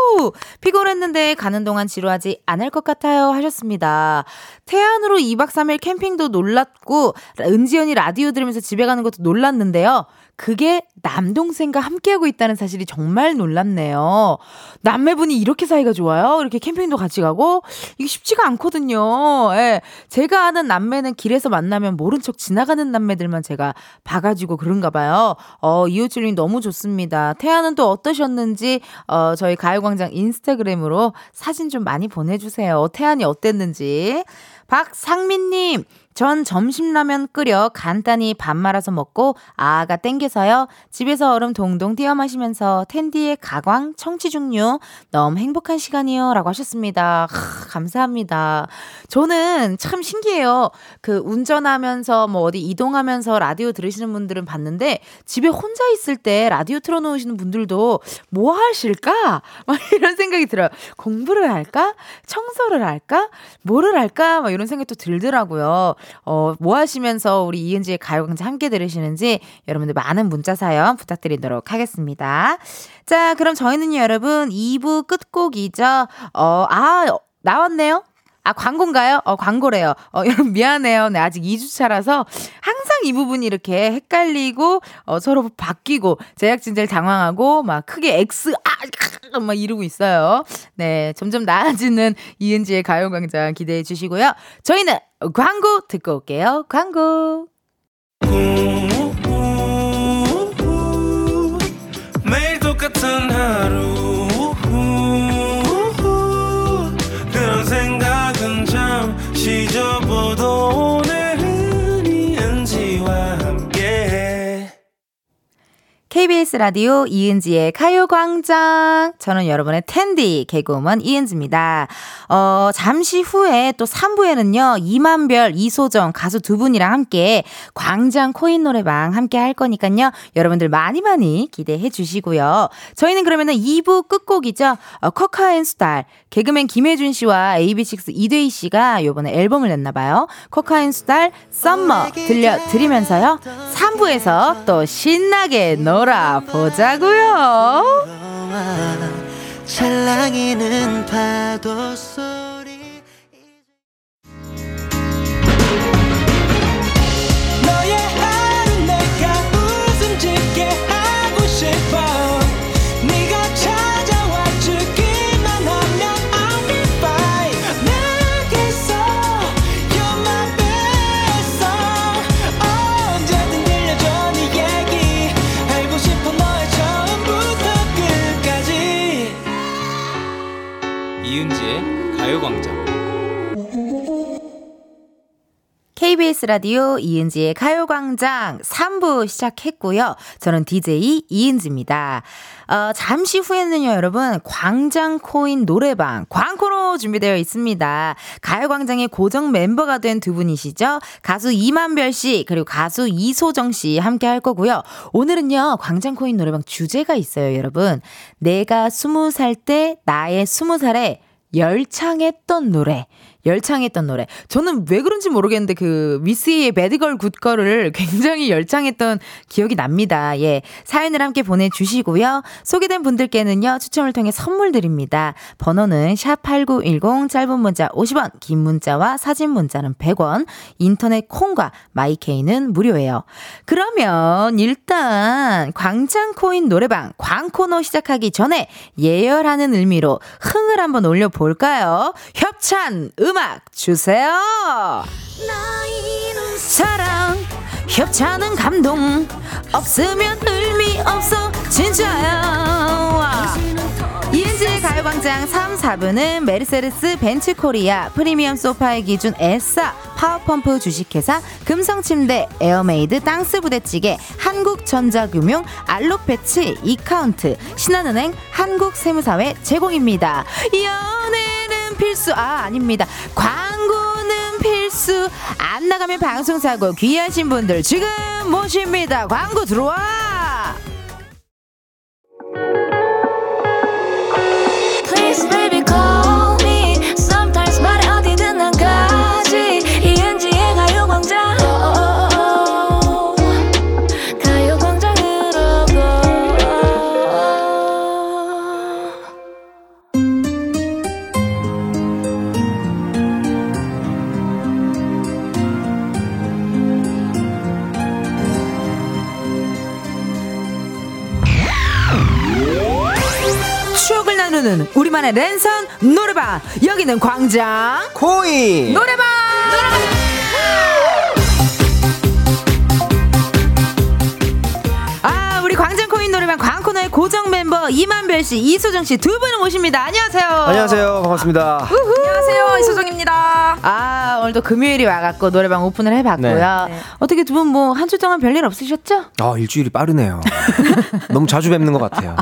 피곤했는데 가는 동안 지루하지 않을 것 같아요. 하셨습니다. 태안으로 2박 3일 캠핑도 놀랐고, 은지연이 라디오 들으면서 집에 가는 것도 놀랐는데요. 그게 남동생과 함께하고 있다는 사실이 정말 놀랍네요. 남매분이 이렇게 사이가 좋아요? 이렇게 캠핑도 같이 가고? 이게 쉽지가 않거든요. 예. 제가 아는 남매는 길에서 만나면 모른 척 지나가는 남매들만 제가 봐가지고 그런가 봐요. 어, 이호출님 너무 좋습니다. 태아는 또 어떠셨는지, 어, 저희 가요광장 인스타그램으로 사진 좀 많이 보내주세요. 태안이 어땠는지. 박상민님, 전 점심라면 끓여 간단히 밥 말아서 먹고 아가 땡겨서요. 집에서 얼음 동동 띄어 마시면서 텐디의 가광 청취 중류 너무 행복한 시간이요. 라고 하셨습니다. 하, 감사합니다. 저는 참 신기해요. 그 운전하면서 뭐 어디 이동하면서 라디오 들으시는 분들은 봤는데 집에 혼자 있을 때 라디오 틀어놓으시는 분들도 뭐 하실까? 막 이런 생각이 들어요. 공부를 할까? 청소를 할까? 뭐를 할까? 막 이런 생각도 들더라고요. 어, 뭐 하시면서 우리 이은지의 가요광장 함께 들으시는지 여러분들 많은 문자 사연 부탁드리도록 하겠습니다. 자, 그럼 저희는요, 여러분, 2부 끝곡이죠. 어, 아, 나왔네요? 아, 광고인가요? 어, 광고래요. 어, 여러분 미안해요. 네, 아직 2주차라서 항상 이 부분이 이렇게 헷갈리고, 어, 서로 바뀌고, 제작진들 당황하고, 막 크게 X, 아, 막 이러고 있어요. 네, 점점 나아지는 이은지의 가요광장 기대해 주시고요. 저희는 광고 듣고 올게요. 광고. 매일 똑같은 하루 KBS 라디오 이은지의 가요광장. 저는 여러분의 텐디, 개그우먼 이은지입니다. 어, 잠시 후에 또 3부에는요, 임한별, 이소정 가수 두 분이랑 함께 광장 코인 노래방 함께 할 거니까요, 여러분들 많이 많이 기대해 주시고요. 저희는 그러면은 2부 끝곡이죠, 어, 커카앤스달, 개그맨 김해준 씨와 AB6IX 이대휘 씨가 요번에 앨범을 냈나봐요. 코카인 수달 Summer 들려드리면서요. 3부에서 또 신나게 놀아 보자고요. 찰랑이는 파도 소 KBS 라디오 이은지의 가요광장 3부 시작했고요. 저는 DJ 이은지입니다. 어, 잠시 후에는요, 여러분, 광장 코인 노래방, 광코로 준비되어 있습니다. 가요광장의 고정 멤버가 된 두 분이시죠? 가수 이만별 씨, 그리고 가수 이소정 씨 함께 할 거고요. 오늘은요, 광장 코인 노래방 주제가 있어요, 여러분. 내가 스무 살 때 나의 스무 살에 열창했던 노래. 열창했던 노래. 저는 왜 그런지 모르겠는데 그 위스의 배드걸 굿걸을 굉장히 열창했던 기억이 납니다. 예. 사연을 함께 보내주시고요. 소개된 분들께는요, 추첨을 통해 선물 드립니다. 번호는 샵8910 짧은 문자 50원, 긴 문자와 사진 문자는 100원, 인터넷 콩과 마이케이는 무료예요. 그러면 일단 광장코인 노래방 광코너 시작하기 전에 예열하는 의미로 흥을 한번 올려볼까요? 협찬 음 음악 주세요. 사랑, 협찬은 감동, 없으면 의미 없어, 진짜야. 가요광장 3, 4부는 메르세데스 벤츠 코리아, 프리미엄 소파의 기준 에싸, 파워펌프 주식회사, 금성침대, 에어메이드 땅스 부대찌개, 한국전자금융, 알록패치, 이카운트, 신한은행, 한국세무사회 제공입니다. 연애 필수 아 아닙니다. 광고는 필수. 안 나가면 방송 사고 귀하신 분들 지금 모십니다. 광고 들어와 call 나누는 우리만의 랜선 노래방. 여기는 광장. 코인. 노래방! 노래방 우리 광장코인 노래방 광코너의 고정 멤버 이만별 씨, 이소정 씨 두 분을 모십니다. 안녕하세요. 안녕하세요. 반갑습니다. 우후. 안녕하세요. 이소정입니다. 아, 오늘도 금요일이 와갖고 노래방 오픈을 해봤고요. 네. 어떻게 두 분 뭐 한 주 동안 별일 없으셨죠? 아, 일주일이 빠르네요. 너무 자주 뵙는 것 같아요.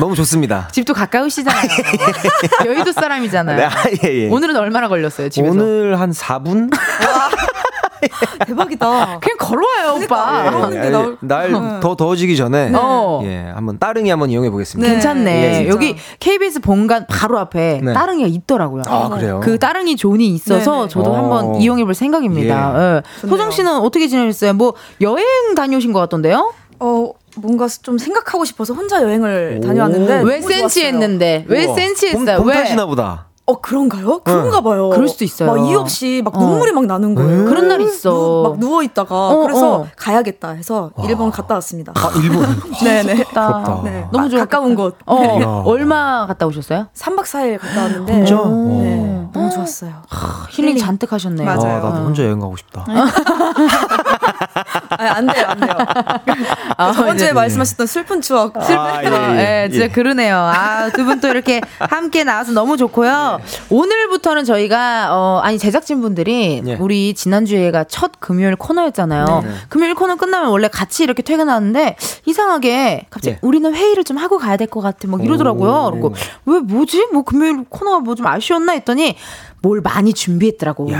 너무 좋습니다. 집도 가까우시잖아요. 여의도 사람이잖아요. 네, 아, 예, 예. 오늘은 얼마나 걸렸어요, 집에서? 오늘 한 4분? 대박이다. 그냥 걸어와요, 오빠. 네, 네, 날더 더워지기 전에 어. 예, 한번 따릉이 한번 이용해 보겠습니다. 네. 괜찮네. 예, 여기 KBS 본관 바로 앞에 네. 따릉이가 있더라고요. 아, 그래요? 그 따릉이 존이 있어서 네네. 저도 어. 한번 이용해 볼 생각입니다. 예. 예. 소정 씨는 어떻게 지내셨어요? 뭐 여행 다녀오신 것 같던데요? 어, 뭔가 좀 생각하고 싶어서 혼자 여행을 다녀왔는데 왜 센치했는데 왜 센치했어요? 왜? 타시나 보다. 어 그런가요? 그런가 봐요. 그럴 수도 있어요. 막 이유 없이 막 어. 눈물이 막 나는 거예요. 그런 날 있어. 누, 막 누워 있다가 어, 그래서 어. 가야겠다 해서 와. 일본 갔다 왔습니다. 아 일본. 네네. 네. 너무 좋아. 가까운 곳. 어. 네. 얼마 갔다 오셨어요? 3박 4일 갔다 왔는데. 혼자? 네. 너무 좋았어요. 하, 힐링 잔뜩 하셨네요. 맞아요. 아, 나도 혼자 여행 가고 싶다. 아니, 안 돼요, 안 돼요. 아, 저번 주에 네. 말씀하셨던 슬픈 추억. 슬픈 아, 추억. 예, 예, 예, 진짜 그러네요. 아, 두 분 또 이렇게 함께 나와서 너무 좋고요. 네. 오늘부터는 저희가, 어, 아니, 제작진분들이 예. 우리 지난주에가 첫 금요일 코너였잖아요. 네. 금요일 코너 끝나면 원래 같이 이렇게 퇴근하는데 이상하게 갑자기 예. 우리는 회의를 좀 하고 가야 될 것 같아. 막 이러더라고요. 그리고 왜 뭐지? 뭐 금요일 코너가 뭐 좀 아쉬웠나 했더니 뭘 많이 준비했더라고.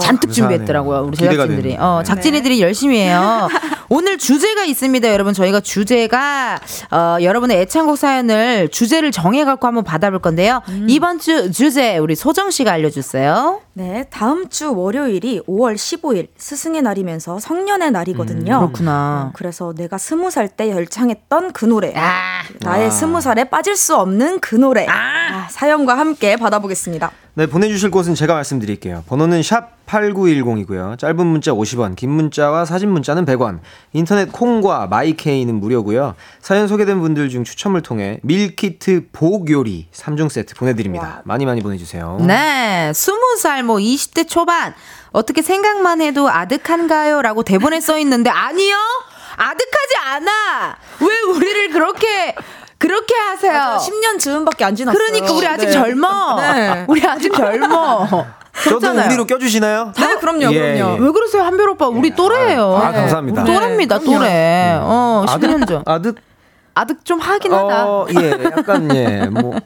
잔뜩 준비했더라고요. 우리 제작진들이. 어, 작진이들이 네. 열심히 해요. 오늘 주제가 있습니다, 여러분. 저희가 주제가 어, 여러분의 애창곡 사연을 주제를 정해 갖고 한번 받아볼 건데요. 음. 이번 주 주제 우리 소정 씨가 알려 주세요. 네, 다음 주 월요일이 5월 15일 스승의 날이면서 성년의 날이거든요. 음, 그렇구나. 어, 그래서 내가 스무 살 때 열창했던 그 노래. 아. 나의 스무 살에 빠질 수 없는 그 노래. 아. 아, 사연과 함께 받아보겠습니다. 네, 보내주실 곳은 제가 말씀드릴게요. 번호는 샵 8910이고요. 짧은 문자 50원, 긴 문자와 사진 문자는 100원. 인터넷 콩과 마이케이는 무료고요. 사연 소개된 분들 중 추첨을 통해 밀키트 복요리 3종 세트 보내드립니다. 와. 많이 많이 보내주세요. 네, 20살 뭐 20대 초반 어떻게 생각만 해도 아득한가요? 라고 대본에 써 있는데 아니요. 아득하지 않아. 왜 우리를 그렇게 그렇게 하세요. 맞아, 10년 즈음밖에 안 지났어요. 그러니까 우리 아직 네. 젊어. 네. 우리 아직 젊어. 저도 우리로 껴주시나요? 네, 그럼요, 예, 그럼요. 예. 왜 그러세요, 한별 오빠? 우리 또래예요. 아, 감사합니다. 또래입니다, 또래. 어, 10년 전. 아득 아득 좀 하긴 하다. 어, 예, 약간 예, 뭐 어,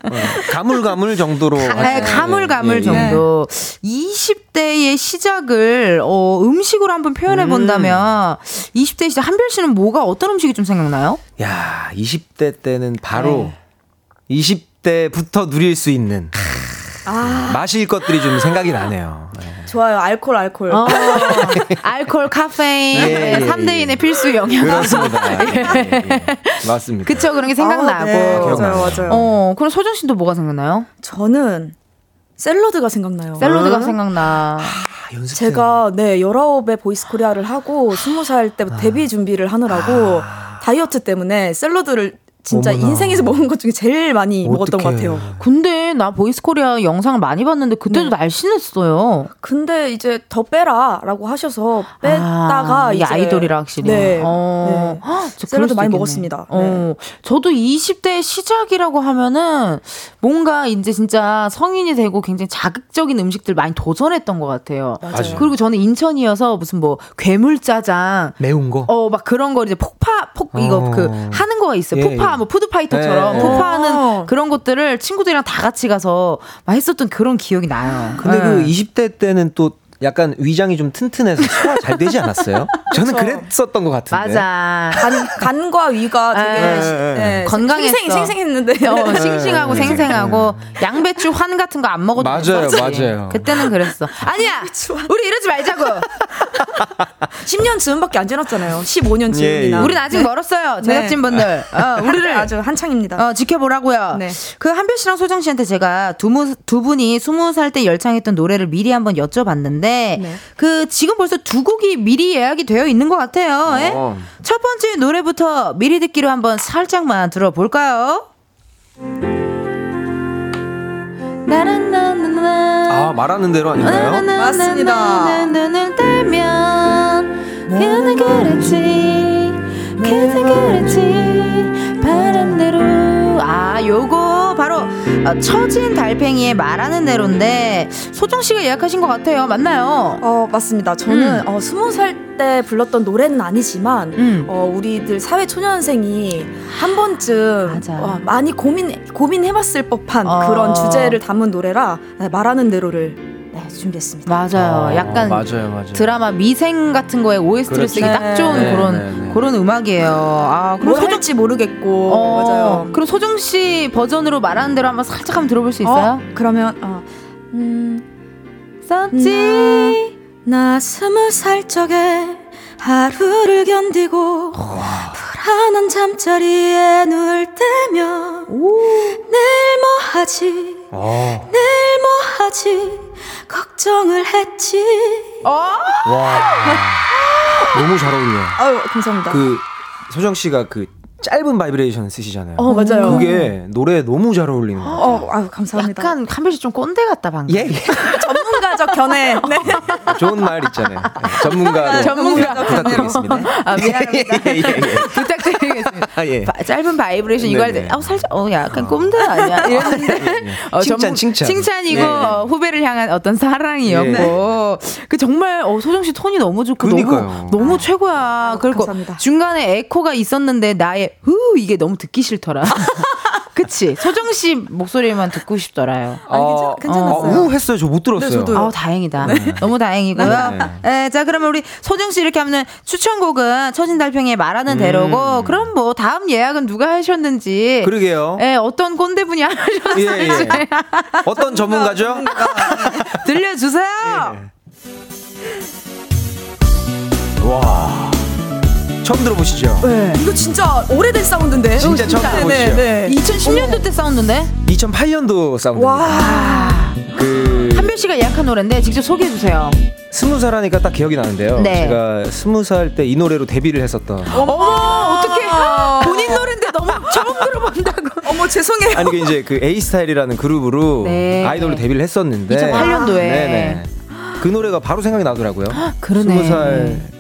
가물가물 정도로. 네, 가물가물 예, 예, 정도. 예. 20대의 시작을 어, 음식으로 한번 표현해 본다면 음. 20대 시작 한별 씨는 뭐가 어떤 음식이 좀 생각나요? 야, 20대 때는 바로 네. 20대부터 누릴 수 있는 아. 마실 것들이 좀 생각이 나네요. 네. 좋아요. 알콜, 알콜. 어, 알콜, 카페인, 예, 예, 3대 인의 예. 필수 영양. 그렇습니다. 예, 예, 예, 맞습니다. 그쵸, 그런 게 생각나고. 아, 네. 맞아요, 맞아요. 어, 그럼 소정 씨도 뭐가 생각나요? 저는 샐러드가 생각나요. 샐러드가 어? 생각나. 아, 제가 네 19에 보이스 코리아를 하고 20살 때 아. 데뷔 준비를 하느라고 아. 다이어트 때문에 샐러드를 진짜 어머나. 인생에서 먹은 것 중에 제일 많이 어떡해. 먹었던 것 같아요. 근데 나 보이스코리아 영상을 많이 봤는데 그때도 네. 날씬했어요. 근데 이제 더 빼라라고 하셔서 뺐다가 아, 이게 아이돌이라 확실히. 네. 어. 네. 샐러드 많이 먹었습니다. 어. 네. 저도 20대 시작이라고 하면은 뭔가 이제 진짜 성인이 되고 굉장히 자극적인 음식들 많이 도전했던 것 같아요. 맞아요. 그리고 저는 인천이어서 무슨 뭐 괴물짜장 매운 거. 어 막 그런 거 이제 폭파 폭 이거 어. 그 하는 거가 있어요. 예, 폭파 뭐 푸드파이터처럼 네. 폭파하는 그런 것들을 친구들이랑 다 같이 가서 막 했었던 그런 기억이 나요. 근데 그 네. 그 20대 때는 또 약간 위장이 좀 튼튼해서 소화 잘 되지 않았어요? 저는 그랬었던 것 같은데. 맞아. 간, 간과 위가 되게 네, 네, 네. 건강했어. 생생, 생생했는데. 어, 싱싱하고 생생하고 양배추 환 같은 거 안 먹어도 맞아요, 맞아요. 그때는 그랬어. 아니야. 우리 이러지 말자고. 10년 즈음밖에 안 지났잖아요. 15년 즈음이나. 예, 예. 우린 아직 멀었어요. 제작진 분들. 네. 어, 우리를 아주 한창입니다. 어, 지켜보라고요. 네. 그 한별 씨랑 소정 씨한테 제가 두, 두 분이 20살 때 열창했던 노래를 미리 한번 여쭤봤는데 네. 그 지금 벌써 두 곡이 미리 예약이 되어 있는 것 같아요. 예? 어. 첫 번째 노래부터 미리 듣기로 한번 살짝만 들어볼까요? 아 말하는 대로 아닌가요? 맞습니다. 눈을 떼면 그는 그랬지 그는 그랬지 아 요거 바로 어, 처진 달팽이의 말하는 대로인데 소정 씨가 예약하신 것 같아요 맞나요? 어 맞습니다. 저는 음. 어, 스무 살때 불렀던 노래는 아니지만 음. 어, 우리들 사회 초년생이 한 번쯤. 어, 많이 고민 고민해봤을 법한 어. 그런 주제를 담은 노래라 네, 말하는 대로를 네, 준비했습니다. 맞아요 어, 약간 맞아요, 맞아요. 드라마 미생 같은 거에 OST를 그렇죠. 쓰기 딱 좋은 네, 그런 네, 네. 그런 음악이에요. 아, 그럼 뭘 소정 할지 모르겠고 어, 맞아요. 그럼 소정 씨 버전으로 말하는 대로 한번 살짝 한번 들어볼 수 있어요? 어, 그러면 어, 음, 썼지. 나 스무 살 적에 하루를 견디고 불안한 잠자리에 누울 때면 내일 뭐 하지 어. 내일 뭐 하지 걱정을 했지 와 너무 잘 어울려. 아유 감사합니다 그 소정 씨가 그 짧은 바이브레이션 쓰시잖아요. 어 맞아요 그게 노래 너무 잘 어울리는 거. 어 아유 감사합니다 약간 한별 씨 좀 꼰대 같다 방금. 예, 예. 전문가적 견해 네. 좋은 말 있잖아요. 네, 전문가로 전문가. 부탁드리겠습니다. 아 미안합니다. 예, 예, 예. 부탁드리겠습니다. 아, 예. 바- 짧은 바이브레이션 이거 할 때. 어 살짝, 어 약간 꼰대 아니야? 이랬는데, 어, 칭찬, 전문- 칭찬. 칭찬이고 네. 어, 후배를 향한 어떤 사랑이었고, 그 정말 어, 소정 씨 톤이 너무 좋고 그러니까요. 너무 너무 최고야. 그리고 감사합니다. 중간에 에코가 있었는데 나의 후 이게 너무 듣기 싫더라. 그치? 소정 씨 목소리만 듣고 싶더라요. 아니, 괜찮- 괜찮았어요. 아, 우 했어요. 저 못 들었어요. 네. 아 다행이다. 너무 다행이고요. 에, 자, 그러면 우리 소정 씨 이렇게 하면 추천곡은 처진 달팽이의 말하는 대로고, 그럼 뭐 다음 예약은 누가 하셨는지. 그러게요. 예, 어떤 꼰대분이 예, 하셨는지 예. 어떤 전문가죠? 들려주세요. 와. 처음 들어보시죠? 이거 진짜 오래된 사운드인데 진짜 처음 들어보시죠? 네, 네. 2010년도 때 싸웠는데 2008년도 사운드. 와 그 한별 씨가 예약한 노래인데 직접 소개해 주세요. 스무 살 하니까 딱 기억이 나는데요. 네. 제가 스무 살 때 이 노래로 데뷔를 했었던. 어머, 어떻게 본인 노래인데 너무 처음 들어본다고. 어머 죄송해요 아니 그 이제 그 A 스타일이라는 그룹으로 네. 아이돌로 데뷔를 했었는데 2008년도에. 네네. 그 노래가 바로 생각이 나더라고요. 그러네. 스무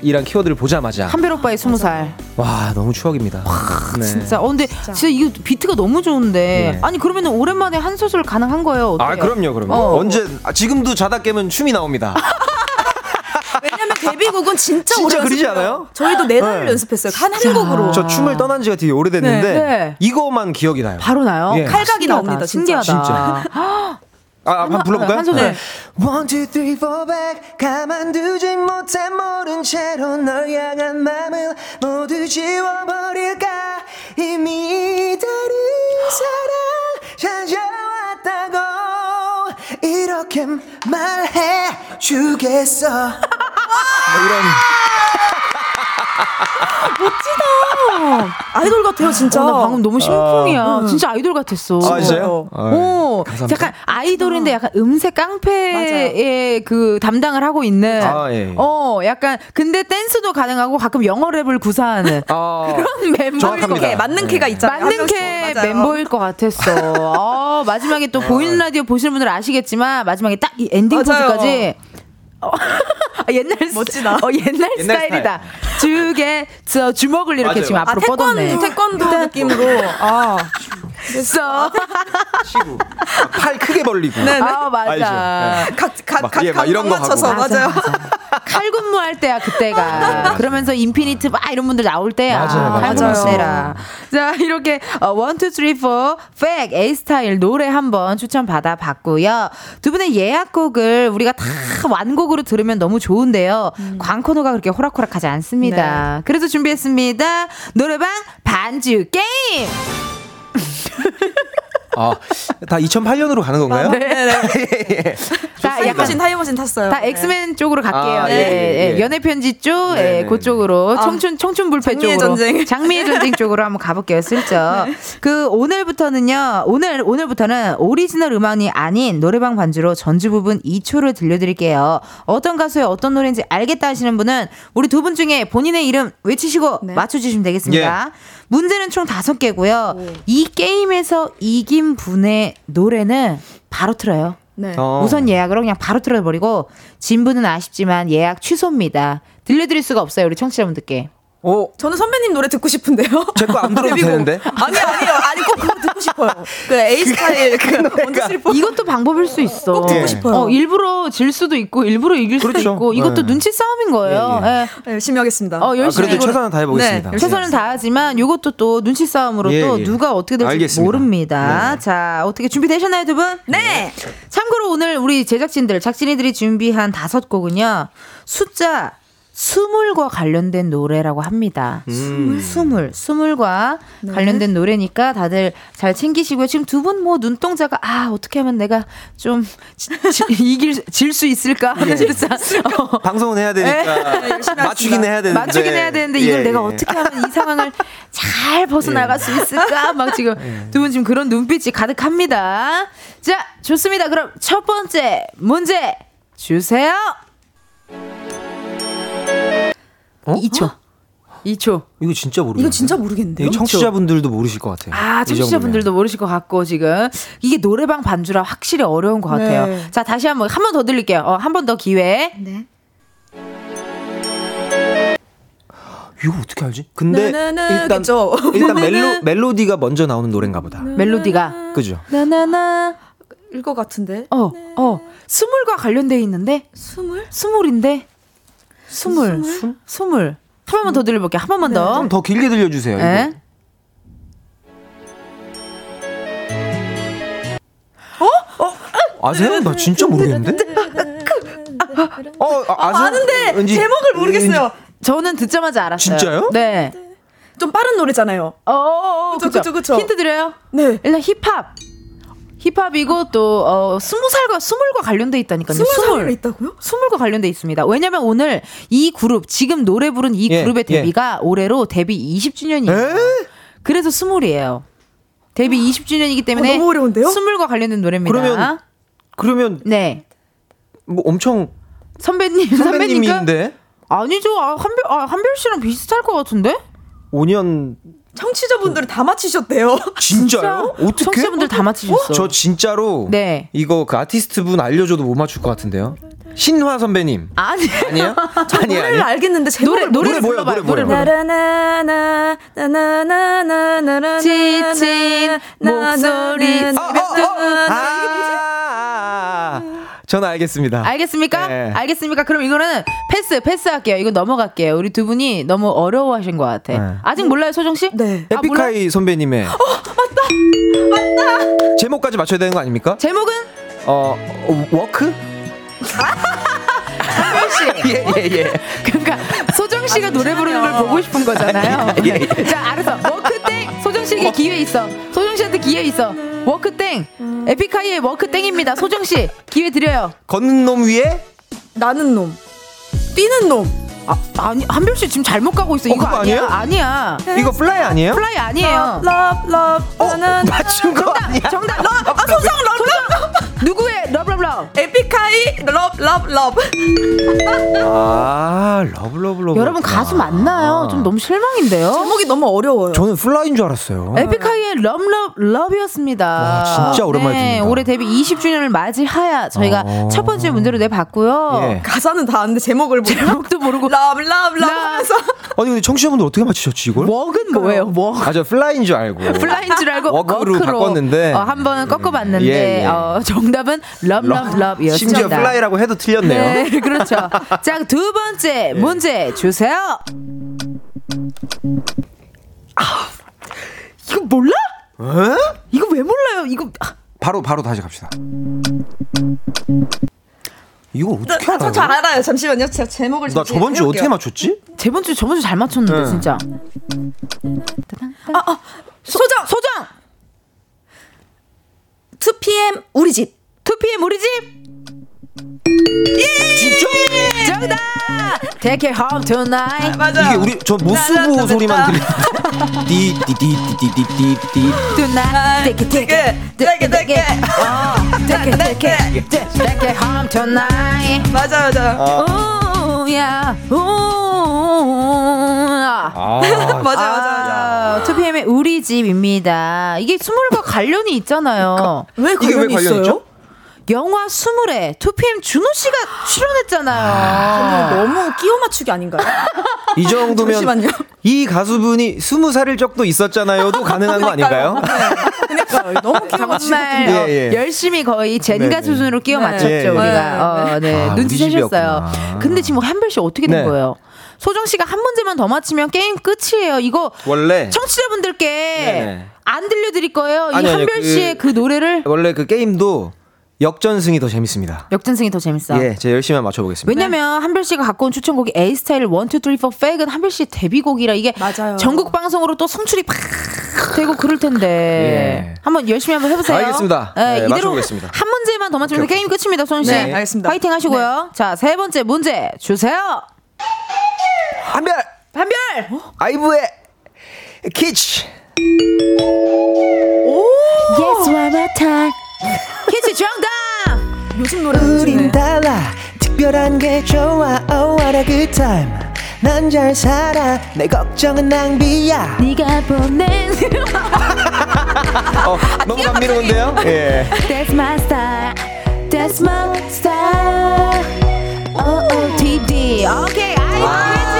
살이란 키워드를 보자마자 한별 오빠의 스무 살. 와 너무 추억입니다. 네. 진짜. 어, 근데 진짜 이거 비트가 너무 좋은데. 네. 아니, 그러면 오랜만에 한 소절 가능한 거예요? 어때요? 아 그럼요 그럼요. 어. 언제 아, 지금도 자다 깨면 춤이 나옵니다. 왜냐면 데뷔곡은 진짜, 진짜 오래 연습해요. 않아요? 저희도 네달 네. 연습했어요 한 한 곡으로 저 춤을 떠난 지가 되게 오래됐는데 네. 네. 이거만 기억이 나요. 바로 나요? 예. 칼각이 신기하다, 나옵니다, 진짜. 신기하다. 아, 한번 불러볼까요? 한 소절. 네. One, two, three, four, back. 가만두지 못해 모른 채로 널 향한 맘을 모두 지워버릴까. 이미 다른 사랑 찾아왔다고. 이렇게 말해 주겠어. 뭐 이런. 아이돌 같아요 진짜 어, 나 방금 너무 심쿵이야. 진짜 아이돌 같았어. 아, 진짜요? 아, 오, 감사합니다. 약간 아이돌인데 약간 음색 깡패의 그 담당을 하고 있는. 아, 예. 어, 약간 근데 댄스도 가능하고 가끔 영어 랩을 구사하는 아, 그런 멤버일. 것 막내 캐가 있잖아요 막내 캐. 멤버일 것 같았어. 어, 마지막에 또 보이는 라디오 보시는 분들은 아시겠지만 마지막에 딱 이 엔딩 맞아요. 포즈까지. 어, 아, 옛날 스- 멋지다. 어, 옛날, 옛날 스타일이다. 주게 저 주먹을 이렇게 맞아요. 지금 아 앞으로 태권 뻗었네. 태권도 느낌으로 아 됐어. 치고. 아, 팔 크게 벌리고. 아 맞아. 알죠? 네. 각각 막, 예, 막 이런 거 맞춰서 하고. 맞아요. 칼군무 할 때야 그때가. 그러면서 인피니트 막 이런 분들 나올 때야. 맞아요, 맞아요. 칼군무 때라. 자 이렇게 어, one, two, three, four, 팩, A 스타일 노래 한번 추천 받아 봤고요. 두 분의 예약곡을 우리가 다 완곡으로 들으면 너무 좋은데요. 광코노가 그렇게 호락호락하지 않습니다. 그래서 준비했습니다. 노래방 반주 게임. 아, 다 2008년으로 가는 건가요? 네. 자, 약간 타임머신 타임머신 탔어요. 다 엑스맨 쪽으로 갈게요. 아, 예, 예, 예, 예. 연애 편지 쪽, 네, 예, 네, 그쪽으로 아, 청춘 청춘 불패 장미의 쪽으로 전쟁. 장미의 전쟁 쪽으로 한번 가볼게요. 슬쩍. 그 오늘부터는요. 오늘 오늘부터는 오리지널 음악이 아닌 노래방 반주로 전주 부분 2초를 들려드릴게요. 어떤 가수의 어떤 노래인지 알겠다 하시는 분은 우리 두 분 중에 본인의 이름 외치시고 네. 맞춰주시면 되겠습니다. 문제는 총 다섯 개고요. 이 게임에서 이긴 분의 노래는 바로 틀어요. 네. 어. 우선 예약으로 그냥 바로 틀어버리고 진 분은 아쉽지만 예약 취소입니다. 들려드릴 수가 없어요 우리 청취자분들께. 어? 저는 선배님 노래 듣고 싶은데요. 제 거 안 들어도 되는데? 아니 아니요. 아니 꼭 그거 듣고 싶어요. 그 A 스타일 그 원더스리퍼. 이것도 방법일 수 있어. 꼭 듣고 싶어요. 어, 일부러 질 수도 있고 일부러 이길 수도 그렇죠. 있고 이것도 네. 눈치 싸움인 거예요. 예, 예. 네. 열심히 하겠습니다. 어, 열심히 아, 그래도 최선을 다해 보겠습니다. 네, 최선을 다하지만 이것도 또 눈치 싸움으로 예, 또 예. 누가 어떻게 될지 알겠습니다. 모릅니다. 네. 자, 어떻게 준비되셨나요, 두 분? 네. 참고로 오늘 우리 제작진들, 작진이들이 준비한 다섯 곡은요. 숫자 수물과 관련된 노래라고 합니다. 음. 수물, 수물과 네. 관련된 노래니까 다들 잘 챙기시고요. 지금 두 분 뭐 눈동자가 아 어떻게 하면 내가 좀 지, 지, 이길 질 수 있을까 하는 예. 어. 방송은 해야 되니까 네. 맞추긴 해야 되는데 맞추긴 해야 되는데 이걸 예. 내가 어떻게 하면 이 상황을 잘 벗어나갈 예. 수 있을까 막 지금 예. 두분 지금 그런 눈빛이 가득합니다. 자 좋습니다. 그럼 첫 번째 문제 주세요. 어? 2초. 2초. 이거 진짜 모르겠 이거 진짜 모르겠는데. 청취자분들도 모르실 것 같아요. 아, 청취자분들도 모르실 것 같고 지금 이게 노래방 반주라 확실히 어려운 것 같아요. 네. 자, 다시 한번 한 번 더 들릴게요. 어, 한 번 더 기회. 네. 이거 어떻게 알지? 근데 일단 그쵸? 일단 멜로 멜로디가 먼저 나오는 노래인가 보다. 멜로디가 그죠? 나나나 일것 같은데. 어, 어. 스물과 관련돼 있는데? 스물? 스물인데? 스물. 스물? 스물. 한 번만 더 들려볼게요. 한 번만 네. 더. 좀 더 길게 들려주세요. 네. 어? 어? 아세요? 나 진짜 모르겠는데? 어, 아, 아세요? 아는데 왠지, 제목을 모르겠어요. 왠지... 저는 듣자마자 알았어요. 진짜요? 네. 좀 빠른 노래잖아요. 어, 어, 어 그쵸, 그쵸, 그쵸. 힌트 드려요? 네. 일단 힙합. 힙합이고 또 어, 스무 살과 스물과 관련돼 있다니까요. 스물 있다고요? 스물과 관련돼 있습니다. 왜냐면 오늘 이 그룹 지금 노래 부른 이 예, 그룹의 예. 데뷔가 예. 올해로 데뷔 20주년이에요. 그래서 스물이에요. 데뷔 20주년이기 어, 때문에 어, 너무 어려운데요? 스물과 관련된 노래입니다. 그러면 그러면 네. 뭐 엄청 선배님 선배님인데 아니죠. 아, 한별 아, 한별 씨랑 비슷할 것 같은데? 5년 청취자분들은 다 맞히셨대요. 진짜요? 어떻게? 청취자분들 다 맞히셨어. 저 진짜로 네. 이거 그 아티스트 분 알려줘도 못 맞출 것 같은데요. 신화 선배님. 아니 아니요? 아니 노래를 알겠는데 제목을 노래 노래 뭐야 노래 뭐야? 나나나나 나나나나나 지친 목소리. 아, 아, 아, 아, 이게 뭐지? 저는 알겠습니다. 알겠습니까? 네. 알겠습니까? 그럼 이거는 패스, 패스할게요. 이거 넘어갈게요. 우리 두 분이 너무 어려워하신 것 같아. 네. 아직 몰라요, 소정 씨? 네. 아, 에픽하이 선배님의. 어, 맞다! 맞다! 제목까지 맞춰야 되는 거 아닙니까? 제목은? 어, Walk? 한별 씨. 예, 예, 예. 그러니까 소정 씨가 노래 부르는 걸 보고 싶은 거잖아요. 예, 예. 자, 알았어. Walk 땡! 소정 씨에게 기회 있어. 소정 씨한테 기회 있어. Walk 땡. 에픽하이의 Walk 땡입니다. 소정 씨 기회 드려요. 걷는 놈 위에 나는 놈. 뛰는 놈. 아, 아니 한별 씨 지금 잘못 가고 있어. 어, 이거 아니야? 아니야. 이거 Fly 아니에요? Fly 아니에요. love, love, 어, 맞춘 거 정답, 아니야? 정답. love. 아, 소정 love, love. love? 에픽하이 love, love, love. 아, love, love, love. 여러분 가수 맞나요? 좀 너무 실망인데요. 제목이 너무 어려워요. 저는 Fly인 줄 알았어요. 에픽하이의 love, love, love이었습니다. 와, 진짜 오랜만에 네, 듣는다. 올해 데뷔 20주년을 맞이하여 저희가 어... 첫 번째 문제로 내봤고요. 예. 가사는 다 아는데 제목을 모르 제목도 모르고 love, love, love. 하면서. 아니 근데 청취자분들 어떻게 맞히셨지 이걸? Walk은 뭐예요? Walk. 아저 Fly인 줄 알고. Fly인 줄 알고 Walk로, Walk로 바꿨는데 어, 한번 꺾어봤는데 예, 예. 어, 정답은 love love love이었습니다. 심지어 Fly라고 해도 틀렸네요. 네, 그렇죠. 자 두 번째 예. 문제 주세요. 아, 이거 몰라? 에? 이거 왜 몰라요? 이거 아. 바로 바로 다시 갑시다. 이거 어떻게 알아? 저잘 알아요. 잠시만요. 제가 제목을 나 저번 주 어떻게 맞췄지? 저번 주 저번 주 잘 맞췄는데 네. 진짜. 아, 아 소정 소정. 2PM 우리 집. 2PM 우리 집. 예! 진짜? 정답! Take it home tonight. 아, 맞아. 이게 우리 저 모스부 소리만 들리. 디디디디디디디. Tonight. Take it, take it, take it, take it. Take it, take it, take it home tonight. 맞아, 맞아. 오, 야, 오. 아, 맞아, 맞아, 맞아. 어, 2PM의 우리 집입니다. 이게 스물과 관련이 있잖아요. 왜 이게 왜 관련 있죠? 영화 스물에 2PM 준호 씨가 출연했잖아요. 아, 너무 끼워 맞추기 아닌가요? 이 정도면 잠시만요. 이 가수분이 스무 살일 적도 있었잖아요도 가능한 거 아닌가요? 그러니까 너무 끼워. 정말 예, 어, 예. 열심히 거의 젠가 네네. 수준으로 끼워 네. 맞췄죠 예, 예. 우리가. 어, 네. 아, 눈치 우리 채셨어요. 집이었구나. 근데 지금 한별 씨 어떻게 된 네. 거예요? 소정 씨가 한 문제만 더 맞히면 게임 끝이에요. 이거 원래 청취자분들께 네네. 안 들려드릴 거예요. 이 아니, 아니, 한별 그- 씨의 그 노래를 원래 그 게임도 역전승이 더 재밌습니다. 역전승이 더 재밌어. 예, 제가 열심히 한번 맞춰보겠습니다. 왜냐면 한별 씨가 갖고 온 추천곡이 A 스타일 1, 2, 3, 4, 팩은 한별 씨의 데뷔곡이라 이게 맞아요. 전국 방송으로 또 송출이 팍 되고 그럴 텐데 예. 한번 열심히 한번 해보세요. 알겠습니다. 예, 네, 이대로 맞춰보겠습니다. 한 문제만 더 맞추면 게임 끝입니다, 소정 씨. 네, 알겠습니다. 파이팅 하시고요. 자, 세 번째 문제 주세요. 한별 한별. 아이브의 키치 It's our time. 키치 정답. 요즘 노래 중에 달라 특별한 게 좋아 Oh what a good time 난 잘 살아 내 걱정은 낭비야 네가 보낸 어, 너무 감미로운데요? 예. That's my style. That's my style. O O T D. 오케이. 아이고.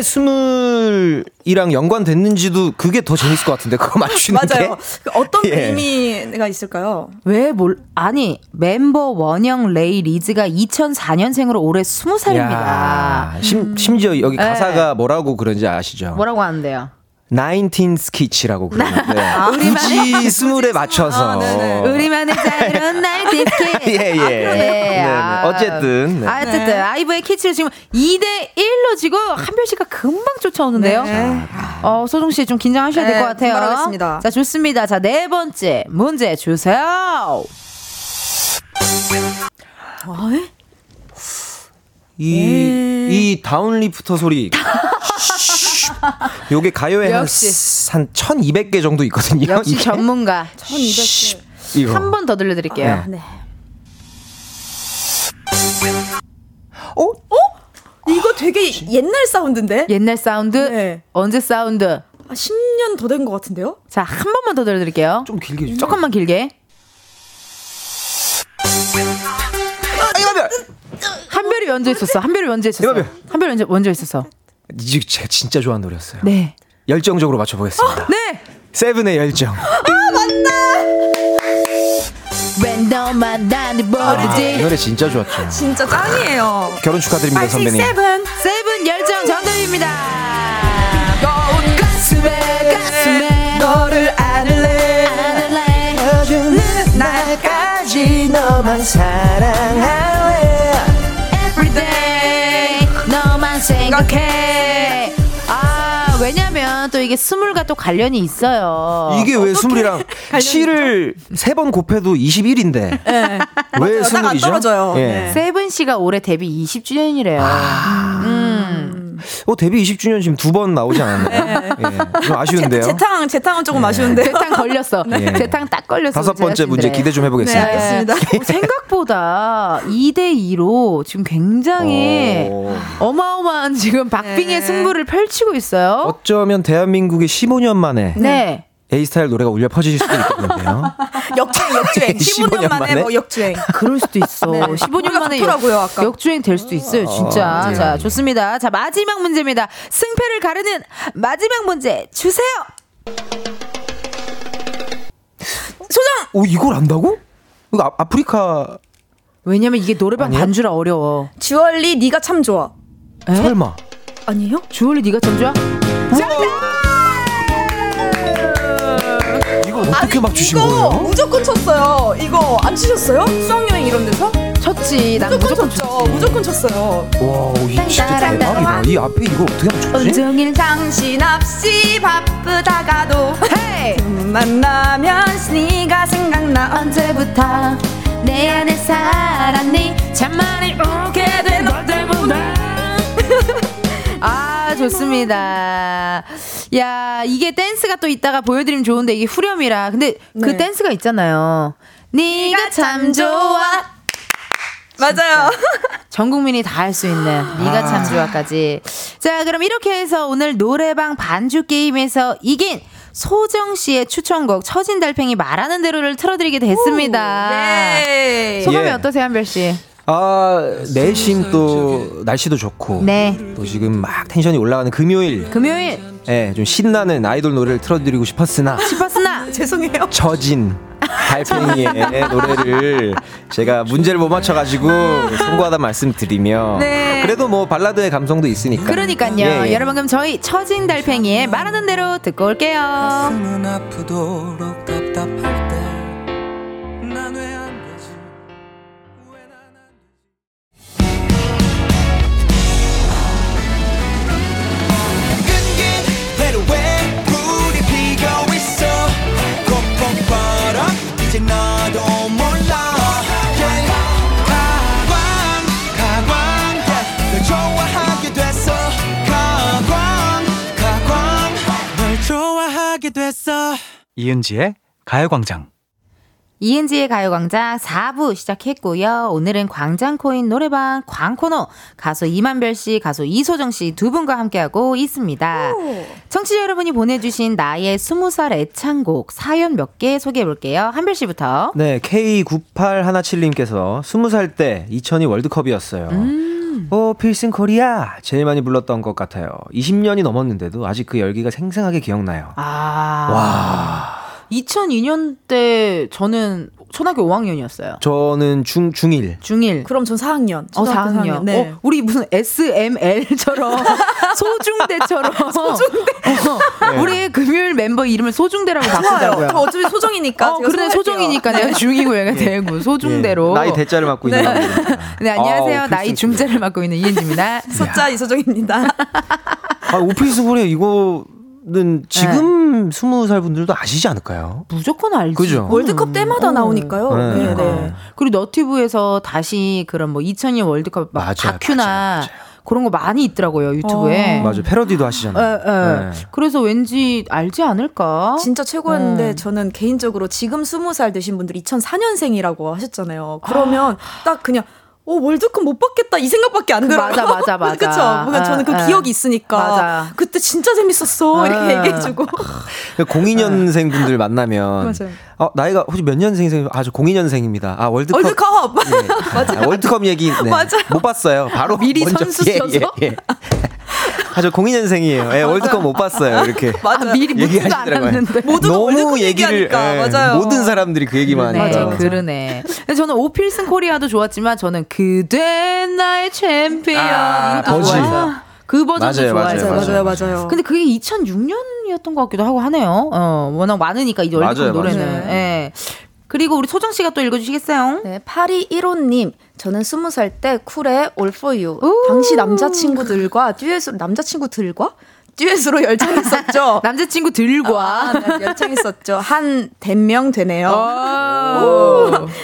왜 스물이랑 연관됐는지도 그게 더 재밌을 것 같은데 그거 맞추는 맞아요. 게그 어떤 예. 의미가 있을까요? 왜 몰, 아니, 멤버 원영 레이 리즈가 2004년생으로 올해 20살입니다. 야, 심, 심지어 여기 네. 가사가 뭐라고 그런지 아시죠? 뭐라고 하는데요? 19's kitsch라고 그러는데 우리만의- 굳이 스물에 맞춰서 아, 네네. 우리만의 자유로운 nineteen's kitsch. 예, 예. 네네. 어쨌든, 네. 아, 어쨌든, 네. 아이브의 키치를 지금 2대 1로 지고 한별 씨가 금방 쫓아오는데요. 네. 어, 소정 씨 좀 긴장하셔야 될 네, 것 같아요. 분발하겠습니다. 자, 좋습니다. 자, 네 번째 문제 주세요. 이, 이 downlifter 소리. 요게 가요에 한, 역시. 한 1200개 정도 있거든요. 역시 이게. 전문가. 1200개. 이거. 한번 더 들려드릴게요. 네. 어? 이거 되게 옛날 사운드인데? 옛날 사운드, 네. 언제 사운드. 아, 10년 더 된 것 같은데요? 자, 한 번만 더 들려드릴게요. 좀 길게 해주세요. 조금만 길게. 이거 한별! 한별이 먼저 있었어. 한별이 먼저 있었어. 이거 한별. 한별이 먼저, 먼저 있었어. 이게 제가 진짜 좋아하는 노래였어요. 네. 열정적으로 맞춰보겠습니다. 네. 세븐의 열정. 왜 너만 나를 아, 이? 노래 진짜 좋았죠. 진짜 짱이에요. 결혼 축하드립니다, 선배님. 세븐 세븐 열정 정답입니다. 뜨거운 가슴에 가슴에 너를 안을래 안을래 날까지 너만 사랑할래 everyday 너만 생각해. 아 왜냐면 또 이게 스물과 또 관련이 있어요. 이게 왜 스물이랑 7을 세 번 곱해도 21인데 네. 왜 맞아요. 딱 안 스물이죠? 떨어져요. 예. 네. 세븐 씨가 올해 데뷔 20주년이래요. 음. 어 데뷔 20주년 지금 두 번 나오지 않았나요? 예. 좀 아쉬운데요. 재탕, 재탕은 조금 아쉬운데. 재탕 걸렸어. 네. 재탕 딱 걸렸어. 다섯 번째 문제 기대 좀 네, 해보겠습니다. 알겠습니다. 어, 생각보다 2대 2로 지금 굉장히 오. 어마어마한 지금 박빙의 네. 승부를 펼치고 있어요. 어쩌면 대한민국의 15년 만에 네. A스타일 노래가 울려 퍼질 수도 있겠는데요. 역주행, 역주행. 15년 15년 만에 만에? 뭐 역주행. 그럴 수도 있어. 네. 15년 우리가 만에 좋더라고요, 아까. 역주행 될 수도 있어요, 진짜. 네. 자, 좋습니다. 자, 마지막 문제입니다. 승패를 가르는 마지막 문제 주세요. 소장! 오 이걸 안다고? 이거 아, 아프리카 왜냐면 이게 노래방 아니요? 반주라 어려워. 주얼리 네가 참 좋아. 에? 설마 아니에요? 주얼리 네가 참 좋아? 이거 어떻게 맞추신 이거 거예요? 무조건 쳤어요. 이거 안 치셨어요? 수학여행 이런 데서? 쳤지. 난 무조건, 무조건 쳤죠. 무조건 쳤어요. 와, 이 진짜 대박이다. 이 앞에 이거 어떻게 맞췄지? 온종일 당신 없이 바쁘다가도 헤이! 만나면 네가 생각나. 언제부터 내 안에 살았니 참 많이 울게 된너 때문에 아 좋습니다 야 이게 댄스가 또 이따가 보여드리면 좋은데 이게 후렴이라 근데 그 네. 댄스가 있잖아요 네가 참 좋아 맞아요. 전 국민이 다 할 수 있는 네가 참 좋아까지. 자, 그럼 이렇게 해서 오늘 노래방 반주 게임에서 이긴 소정 씨의 추천곡 처진 달팽이 말하는 대로를 틀어드리게 됐습니다. 예. 소감이 예. 어떠세요, 한별 씨? 아, 내심 또 날씨도 좋고. 네. 또 지금 막 텐션이 올라가는 금요일. 금요일. 예, 네, 좀 신나는 아이돌 노래를 틀어드리고 싶었으나. 싶었으나. 죄송해요. 처진. 달팽이의 노래를 제가 문제를 못 맞춰가지고 송구하다 말씀드리며 네. 그래도 뭐 발라드의 감성도 있으니까 그러니까요 예, 예. 여러분 그럼 저희 처진 달팽이의 말하는 대로 듣고 올게요 이은지의 가요광장. 이은지의 가요광장 4부 시작했고요. 오늘은 광장코인 노래방 광코너 가수 이만별 씨, 가수 이소정 씨 두 분과 함께하고 있습니다. 오. 청취자 여러분이 보내주신 나의 20살 애창곡 사연 몇 개 소개해 볼게요. 한별 씨부터. 네, K9817님께서 20살 때2002 월드컵이었어요. 음. 오, 필승 코리아! 제일 많이 불렀던 것 같아요. 20년이 넘었는데도 아직 그 열기가 생생하게 기억나요. 아. 와. 2002년 때 저는 초등학교 5학년이었어요. 저는 중 중1. 중1. 그럼 전 4학년. 어, 4학년. 4학년. 네. 어, 우리 무슨 SML처럼 소중대처럼 소중대. 어, 네. 우리 금요일 멤버 이름을 소중대라고 바꾸자고요. 어차피 소정이니까. 어, 그래 소정이니까 내가 중이고 얘가 대고 네. 소중대로. 네. 나이 대자를 맡고 있는 네. 네, 안녕하세요. 아 나이 중자를 맡고 있는 이은지입니다. 숫자 이소정입니다. 아, 오피스 볼에 이거 는 지금 스무 네. 살 분들도 아시지 않을까요? 무조건 알지. 그죠? 월드컵 때마다 어. 나오니까요. 네. 네. 네. 그리고 너티브에서 다시 그런 뭐 2002년 월드컵 막 맞아요, 다큐나 맞아요, 맞아요. 그런 거 많이 있더라고요 유튜브에. 어. 맞아요 패러디도 하시잖아요. 에, 에. 네. 그래서 왠지 알지 않을까? 진짜 최고였는데 음. 저는 개인적으로 지금 스무 살 되신 분들 2004년생이라고 하셨잖아요. 그러면 아. 딱 그냥 어, 월드컵 못 받겠다 이 생각밖에 안 들어요. 맞아, 맞아, 맞아. 그쵸? 뭔가 저는 그 아, 기억이 있으니까. 맞아. 그때 진짜 재밌었어. 아, 이렇게 얘기해주고. 02년생 분들 만나면. 맞아요. 어, 나이가 혹시 몇 년생이세요? 아, 저 02년생입니다. 아, 월드컵. 월드컵! 네. 맞아. 아, 월드컵 얘기. 네. 맞아. 못 봤어요. 바로. 미리 먼저. 선수 예, 예, 예. 아, 저 02년생이에요. 예, 월드컵 못 봤어요. 이렇게. 맞아. 미리 얘기하시더라고요. 너무 얘기를 예, 맞아요. 모든 사람들이 그 얘기만 하니까. 맞아, 그러네. 저는 오 필승 코리아도 좋았지만 저는 그대 나의 챔피언 아, 이것도 좋아했어요. 그 버전도 맞아요, 좋아해요. 맞아요, 맞아요, 맞아요. 근데 그게 2006년이었던 것 같기도 하고 하네요. 어, 워낙 많으니까 이 월드컵 노래는. 예. 그리고 우리 소정 씨가 또 읽어주시겠어요? 네, 8215님. 저는 20살 때 쿨의 All For You. 당시 남자친구들과 듀엣으로, 남자친구들과? 듀엣으로 열창했었죠. 남자친구 들과 아, 네, 열창했었죠. 한 대명 되네요.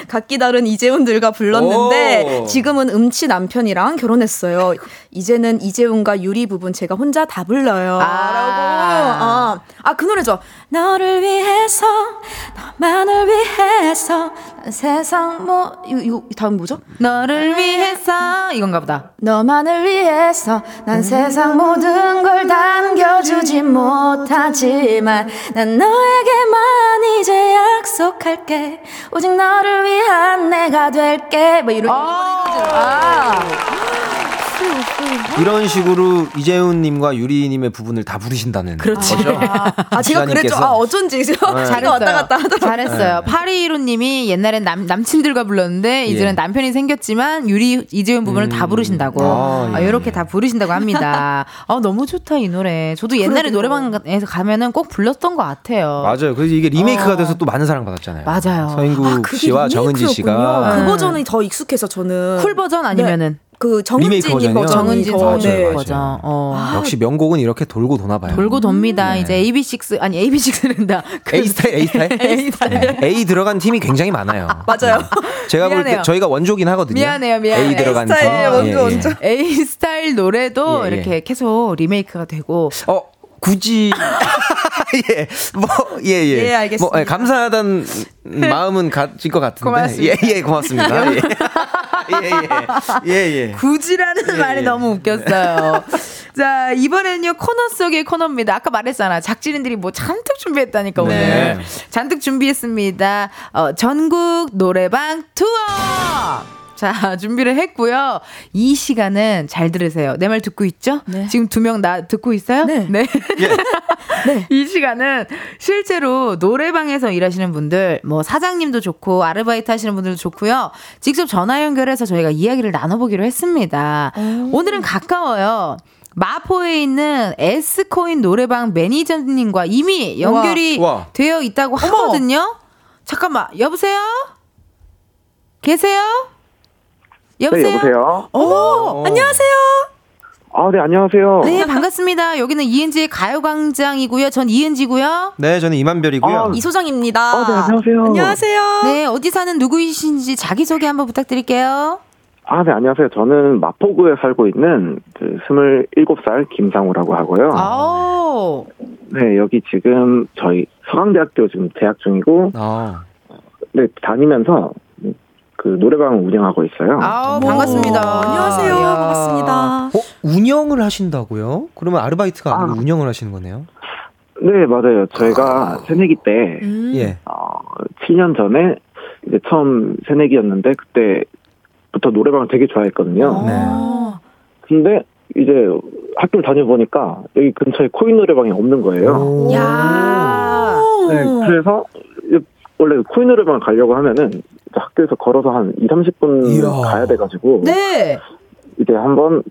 각기 다른 이재훈들과 불렀는데 지금은 음치 남편이랑 결혼했어요. 이제는 이재훈과 유리 부분 제가 혼자 다 불러요. 아. 라고. 아, 아, 그 노래죠. 너를 위해서, 너만을 위해서, 세상 뭐, 이거, 이거 다음 뭐죠? 너를 위해서, 이건가 보다. 너만을 위해서, 난 세상 모든 걸 남겨주지 못하지만, 난 너에게만 이제 약속할게. 오직 너를 위한 내가 될게. 뭐 이런. 아. 이런 식으로 이재훈님과 유리님의 부분을 다 부르신다는 그렇지. 거죠. 아, 제가 그랬죠. 아, 어쩐지. 네. 잘했어요. 왔다 갔다 하더라고요. 잘했어요. 네. 8215님이 옛날엔 남, 남친들과 불렀는데, 이제는 예. 남편이 생겼지만, 유리, 이재훈 부분을 음. 다 부르신다고. 아, 예. 아, 이렇게 다 부르신다고 합니다. 아, 너무 좋다, 이 노래. 저도 옛날에 노래방에서 가면은 꼭 불렀던 것 같아요. 맞아요. 그래서 이게 리메이크가 어. 돼서 또 많은 사랑 받았잖아요. 맞아요. 서인국 아, 씨와 정은지 씨가. 그 버전이 더 익숙해서 저는. 쿨 버전 아니면은? 네. 그 정은진이 정은진 정은진 버전. 어. 아. 역시 명곡은 이렇게 돌고 도나 봐요. 돌고 돕니다. 네. 이제 AB6 아니 AB6는다. 그 A 스타일 A 스타일 A 스타일 네. A 들어간 팀이 굉장히 많아요. 맞아요. 제가 볼 때 저희가 원조긴 하거든요. 미안해요, 미안해요. A 들어간 팀. 원조, 원조. 예, 예. A 스타일 노래도 예, 예. 이렇게 계속 리메이크가 되고. 어 굳이 예, 뭐, 예, 예. 예, 알겠습니다. 뭐, 예, 감사하다는 마음은 가질 것 같은데. 고맙습니다. 예, 예, 고맙습니다. 예. 예, 예. 예, 굳이라는 예, 말이 예. 너무 웃겼어요. 자, 이번에는요, 코너 속의 코너입니다. 아까 말했잖아. 작진인들이 뭐 잔뜩 준비했다니까, 오늘. 네. 잔뜩 준비했습니다. 어, 전국 노래방 투어! 자, 준비를 했고요. 이 시간은 잘 들으세요. 내 말 듣고 있죠? 네. 지금 두 명 나 듣고 있어요? 네. 네. 예. 네. 이 시간은 실제로 노래방에서 일하시는 분들, 뭐 사장님도 좋고 아르바이트 하시는 분들도 좋고요. 직접 전화 연결해서 저희가 이야기를 나눠보기로 했습니다. 오. 오늘은 가까워요. 마포에 있는 S코인 노래방 매니저님과 이미 연결이 우와. 우와. 되어 있다고 하거든요. 잠깐만, 여보세요? 계세요? 여보세요? 네, 여보세요? 어머, 어. 안녕하세요? 아, 네, 안녕하세요. 네, 반갑습니다. 여기는 이은지의 가요광장이고요. 전 이은지고요. 네, 저는 이만별이고요. 아, 이소정입니다. 아, 네, 안녕하세요. 안녕하세요. 네, 어디 사는 누구이신지 자기소개 한번 부탁드릴게요. 아, 네, 안녕하세요. 저는 마포구에 살고 있는 그 27살 김상우라고 하고요. 아 네, 여기 지금 저희 서강대학교 지금 재학 중이고, 아. 네, 다니면서 그 노래방 운영하고 있어요. 아, 반갑습니다. 안녕하세요. 이야. 반갑습니다. 어, 운영을 하신다고요? 그러면 아르바이트가 아니고 아. 운영을 하시는 거네요? 네, 맞아요. 저희가 아. 새내기 때, 음. 예. 어, 7년 전에 이제 처음 새내기였는데, 그때부터 노래방을 되게 좋아했거든요. 아. 네. 근데 이제 학교를 다녀보니까 여기 근처에 코인 노래방이 없는 거예요. 야. 네, 그래서 원래 코인 노래방 가려고 하면은 학교에서 걸어서 한 2, 30분 이야. 가야 돼가지고. 네. 이제 한번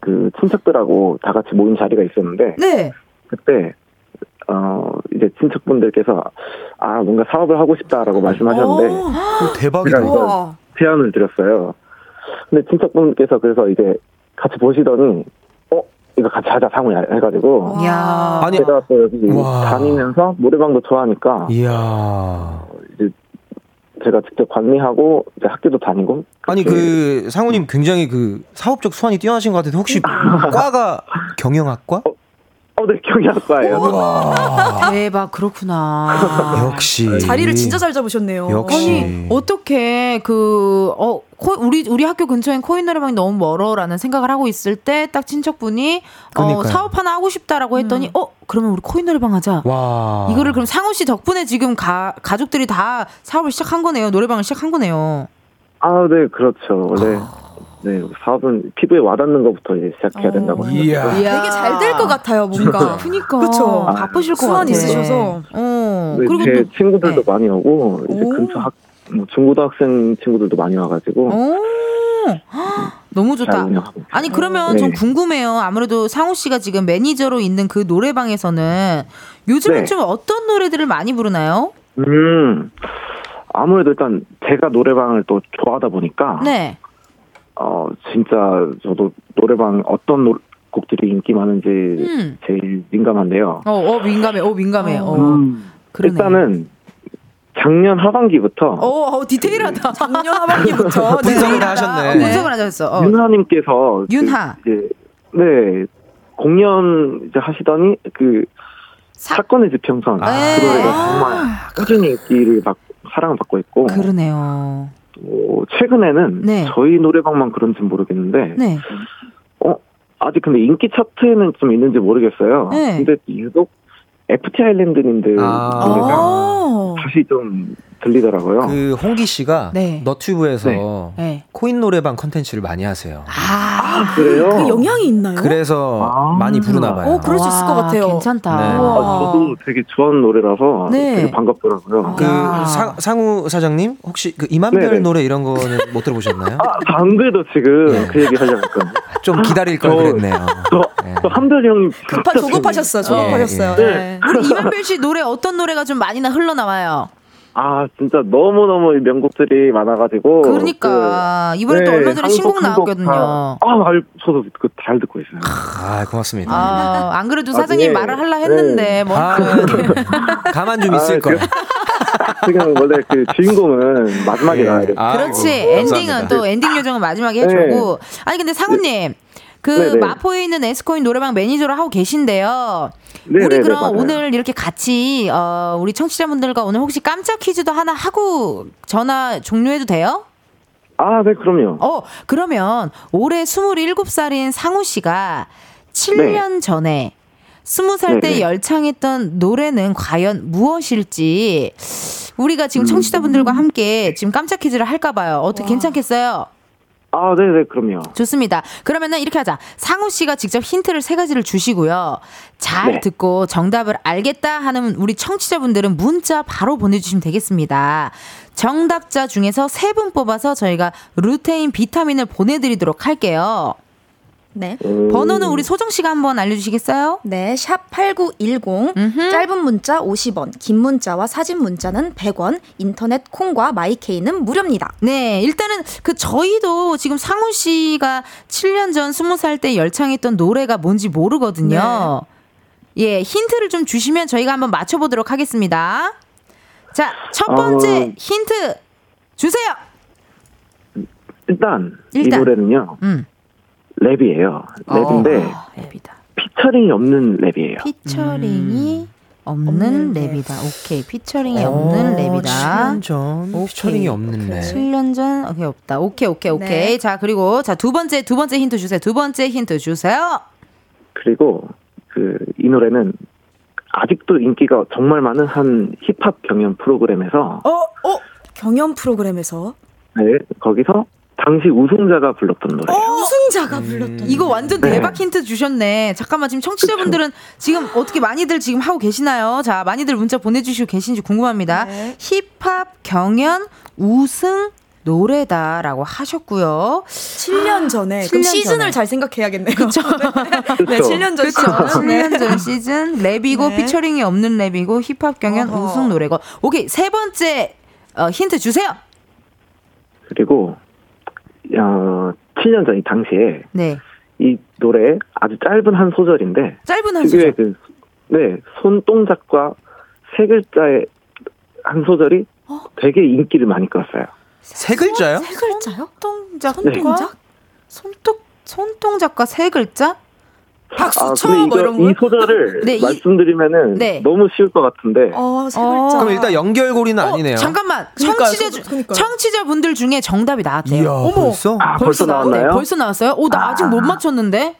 그 친척들하고 다 같이 모인 자리가 있었는데. 네. 그때, 어, 이제 친척분들께서 아, 뭔가 사업을 하고 싶다라고 말씀하셨는데. 오, 어, 대박이다. 제가 제안을 드렸어요. 근데 친척분께서 그래서 이제 같이 보시더니, 어? 이거 같이 하자, 상우야. 해가지고. 야 제가 또 여기 와. 다니면서 노래방도 좋아하니까. 이야. 이제 제가 직접 관리하고 이제 학교도 다니고. 아니 그 상우님 굉장히 그 사업적 수완이 뛰어나신 것 같은데 혹시 과가 경영학과? 어, 어, 네, 경영학과예요. 대박, 그렇구나. 역시. 자리를 진짜 잘 잡으셨네요. 역시. 아니, 어떻게 그, 어, 코, 우리, 우리 학교 근처엔 코인 노래방이 너무 멀어라는 생각을 하고 있을 때 딱 친척분이 어, 사업 하나 하고 싶다라고 했더니, 음. 어, 그러면 우리 코인 노래방 하자. 와. 이거를 그럼 상우 씨 덕분에 지금 가, 가족들이 다 사업을 시작한 거네요. 노래방을 시작한 거네요. 아, 네, 그렇죠. 원래. 아. 네, 사업은 피부에 와닿는 것부터 이제 시작해야 어. 된다고 생각해요. 되게 잘 될 것 같아요, 뭔가. 그니까. 그쵸. 아, 바쁘실 것 같아요. 있으셔서. 어. 네, 그리고 제 또, 친구들도 네. 많이 오고, 이제 오. 근처 학, 뭐 중고등학생 친구들도 많이 와가지고. 너무 좋다. 아니 그러면 네. 좀 궁금해요. 아무래도 상우 씨가 지금 매니저로 있는 그 노래방에서는 요즘은 네. 좀 어떤 노래들을 많이 부르나요? 음 아무래도 일단 제가 노래방을 또 좋아하다 보니까 네. 어, 진짜 저도 노래방 어떤 노, 곡들이 인기 많은지 음. 제일 민감한데요. 어, 어 민감해. 어, 민감해. 어. 음, 일단은 작년 하반기부터 어, 어 디테일하다. 작년 하반기부터 분석을 네. 하셨네. 네. 분석을 하셨어. 어. 윤하님께서 그 윤하 그 이제 네 공연 이제 하시더니 그 사... 건의 지평선 아~ 그 노래가 정말 꾸준히 인기를 받 사랑을 받고 있고 그러네요. 어, 최근에는 네. 저희 노래방만 그런지 모르겠는데 네. 어 아직 근데 인기 차트에는 좀 있는지 모르겠어요. 네. 근데 유독 FT 아일랜드님들 아~ 노래가 아. 다시 좀 들리더라고요. 그 홍기 씨가 네. 너튜브에서 네. 네. 코인 노래방 컨텐츠를 많이 하세요. 아, 아 그래요? 그 영향이 있나요? 그래서 아~ 많이 부르나 봐요. 어, 그럴 수 있을 것 같아요. 괜찮다. 네. 아, 저도 되게 좋아하는 노래라서 네. 되게 반갑더라고요. 그 사, 상우 사장님 혹시 그 이만별 네네. 노래 이런 거는 못 들어보셨나요? 아, 안 그래도 지금 네. 그 얘기 하려고 했거든요. 좀 기다릴 걸 그랬네요. 저, 네. 저 한별 형님 급하 조급하셨어요. 조급하셨어요. 네. 네. 우리 이만별 씨 노래 어떤 노래가 좀 많이 나 흘러나와요? 아 진짜 너무 너무 명곡들이 많아가지고 그러니까 그, 이번에 네, 또 얼마 전에 신곡 나왔거든요. 아, 알, 저도 그잘 듣고 있어요. 아 고맙습니다. 아, 안 그래도 사장님 아, 네. 말을 할라 했는데 네. 뭐 아, 가만 좀 있을 아, 걸. 지금 원래 그 주인공은 마지막에 네. 나와야 돼. 그렇지 엔딩은 또 엔딩 요정은 마지막에 해주고 네. 아니 근데 상우님. 그 네네. 마포에 있는 에스코인 노래방 매니저를 하고 계신데요. 네네네, 우리 그럼 맞아요. 오늘 이렇게 같이 어, 우리 청취자분들과 오늘 혹시 깜짝 퀴즈도 하나 하고 전화 종료해도 돼요? 아, 네, 그럼요. 어, 그러면 올해 27살인 상우 씨가 7년 네. 전에 20살 때 열창했던 노래는 과연 무엇일지 우리가 지금 음. 청취자분들과 함께 지금 깜짝 퀴즈를 할까 봐요. 어떻게 와. 괜찮겠어요? 아, 네네, 네, 그럼요. 좋습니다. 그러면은 이렇게 하자. 상우 씨가 직접 힌트를 세 가지를 주시고요. 잘 네. 듣고 정답을 알겠다 하는 우리 청취자분들은 문자 바로 보내주시면 되겠습니다. 정답자 중에서 세 분 뽑아서 저희가 루테인 비타민을 보내드리도록 할게요. 네. 번호는 우리 소정 씨가 한번 알려주시겠어요? 네, 샵 8910. 음흠. 짧은 문자 50원, 긴 문자와 사진 문자는 100원, 인터넷 콩과 마이케이는 무료입니다. 네, 일단은 그 저희도 지금 상훈 씨가 7년 전 20살 때 열창했던 노래가 뭔지 모르거든요. 네. 예, 힌트를 좀 주시면 저희가 한번 맞춰보도록 하겠습니다. 자, 첫 번째 어... 힌트 주세요. 일단, 일단. 이 노래는요. 음. 랩이에요. 랩인데 어, 랩이다. 피처링이 없는 랩이에요. 피처링이 음. 없는 랩이다. 오케이. 피처링이 어, 없는 랩이다. 7년 전 오케이. 피처링이 없는 랩. 7년 전 오케이 없다. 오케이 오케이 오케이. 네. 자 그리고 자 두 번째 두 번째 힌트 주세요. 두 번째 힌트 주세요. 그리고 그 이 노래는 아직도 인기가 정말 많은 한 힙합 경연 프로그램에서 어 어 경연 프로그램에서 네 거기서 당시 우승자가 불렀던 노래. 어, 우승자가 음. 불렀던. 이거 완전 네. 대박 네. 힌트 주셨네. 잠깐만 지금 청취자분들은 그쵸. 지금 어떻게 많이들 지금 하고 계시나요? 자, 많이들 문자 보내주시고 계신지 궁금합니다. 네. 힙합 경연 우승 노래다라고 하셨고요. 7년 전에. 7년 시즌을 전에. 잘 생각해야겠네요. 그렇죠. 네, 7년 전 그쵸? 7년 전 시즌 랩이고 네. 피처링이 없는 랩이고 힙합 경연 어허. 우승 노래고. 오케이 세 번째 어, 힌트 주세요. 그리고 어, 7년 전이 당시에 네. 이 노래 아주 짧은 한 소절인데 짧은 한 소절. 그, 네, 손동작과 세 글자의 한 소절이 어? 되게 인기를 많이 끌었어요. 세 글자요? 세 글자요? 손동작, 손동작, 네. 손톱, 손동작과 세 글자? 박수 아, 쳐, 뭐 이런 거. 이 소절을 네, 말씀드리면은 네. 너무 쉬울 것 같은데. 어, 어. 그럼 일단 연결고리는 어, 아니네요. 잠깐만. 청취자 주, 청취자분들 중에 정답이 나왔대요. 이야, 어머. 벌써? 아, 벌써, 벌써 나왔나요? 네, 벌써 나왔어요? 오, 나 아. 아직 못 맞췄는데.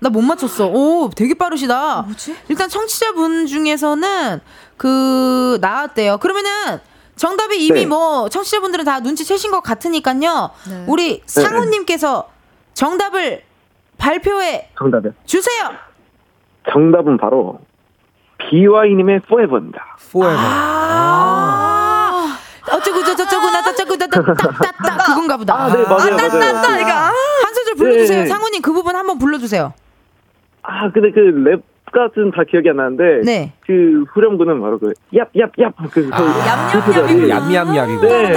나 못 맞췄어. 오, 되게 빠르시다. 뭐지? 일단 청취자분 중에서는 그 나왔대요. 그러면은 정답이 이미 네. 뭐 청취자분들은 다 눈치채신 것 같으니까요. 네. 우리 네, 네. 상우님께서 정답을 발표해 정답이 주세요. 정답은 바로 비와이님의 포에버입니다. 포에버. 아~ 어쩌고 저쩌고 나저쩌고 나따따따 그건가 보다. 아, 네, 맞아요, 아, 맞아요. 한 소절 불러주세요. 네. 상훈님 그 부분 한번 불러주세요. 아, 근데 그 랩 까지는 다 기억이 안 나는데 네. 그 후렴구는 바로 그 얍얍얍 그 얌얌얌얌이고 네.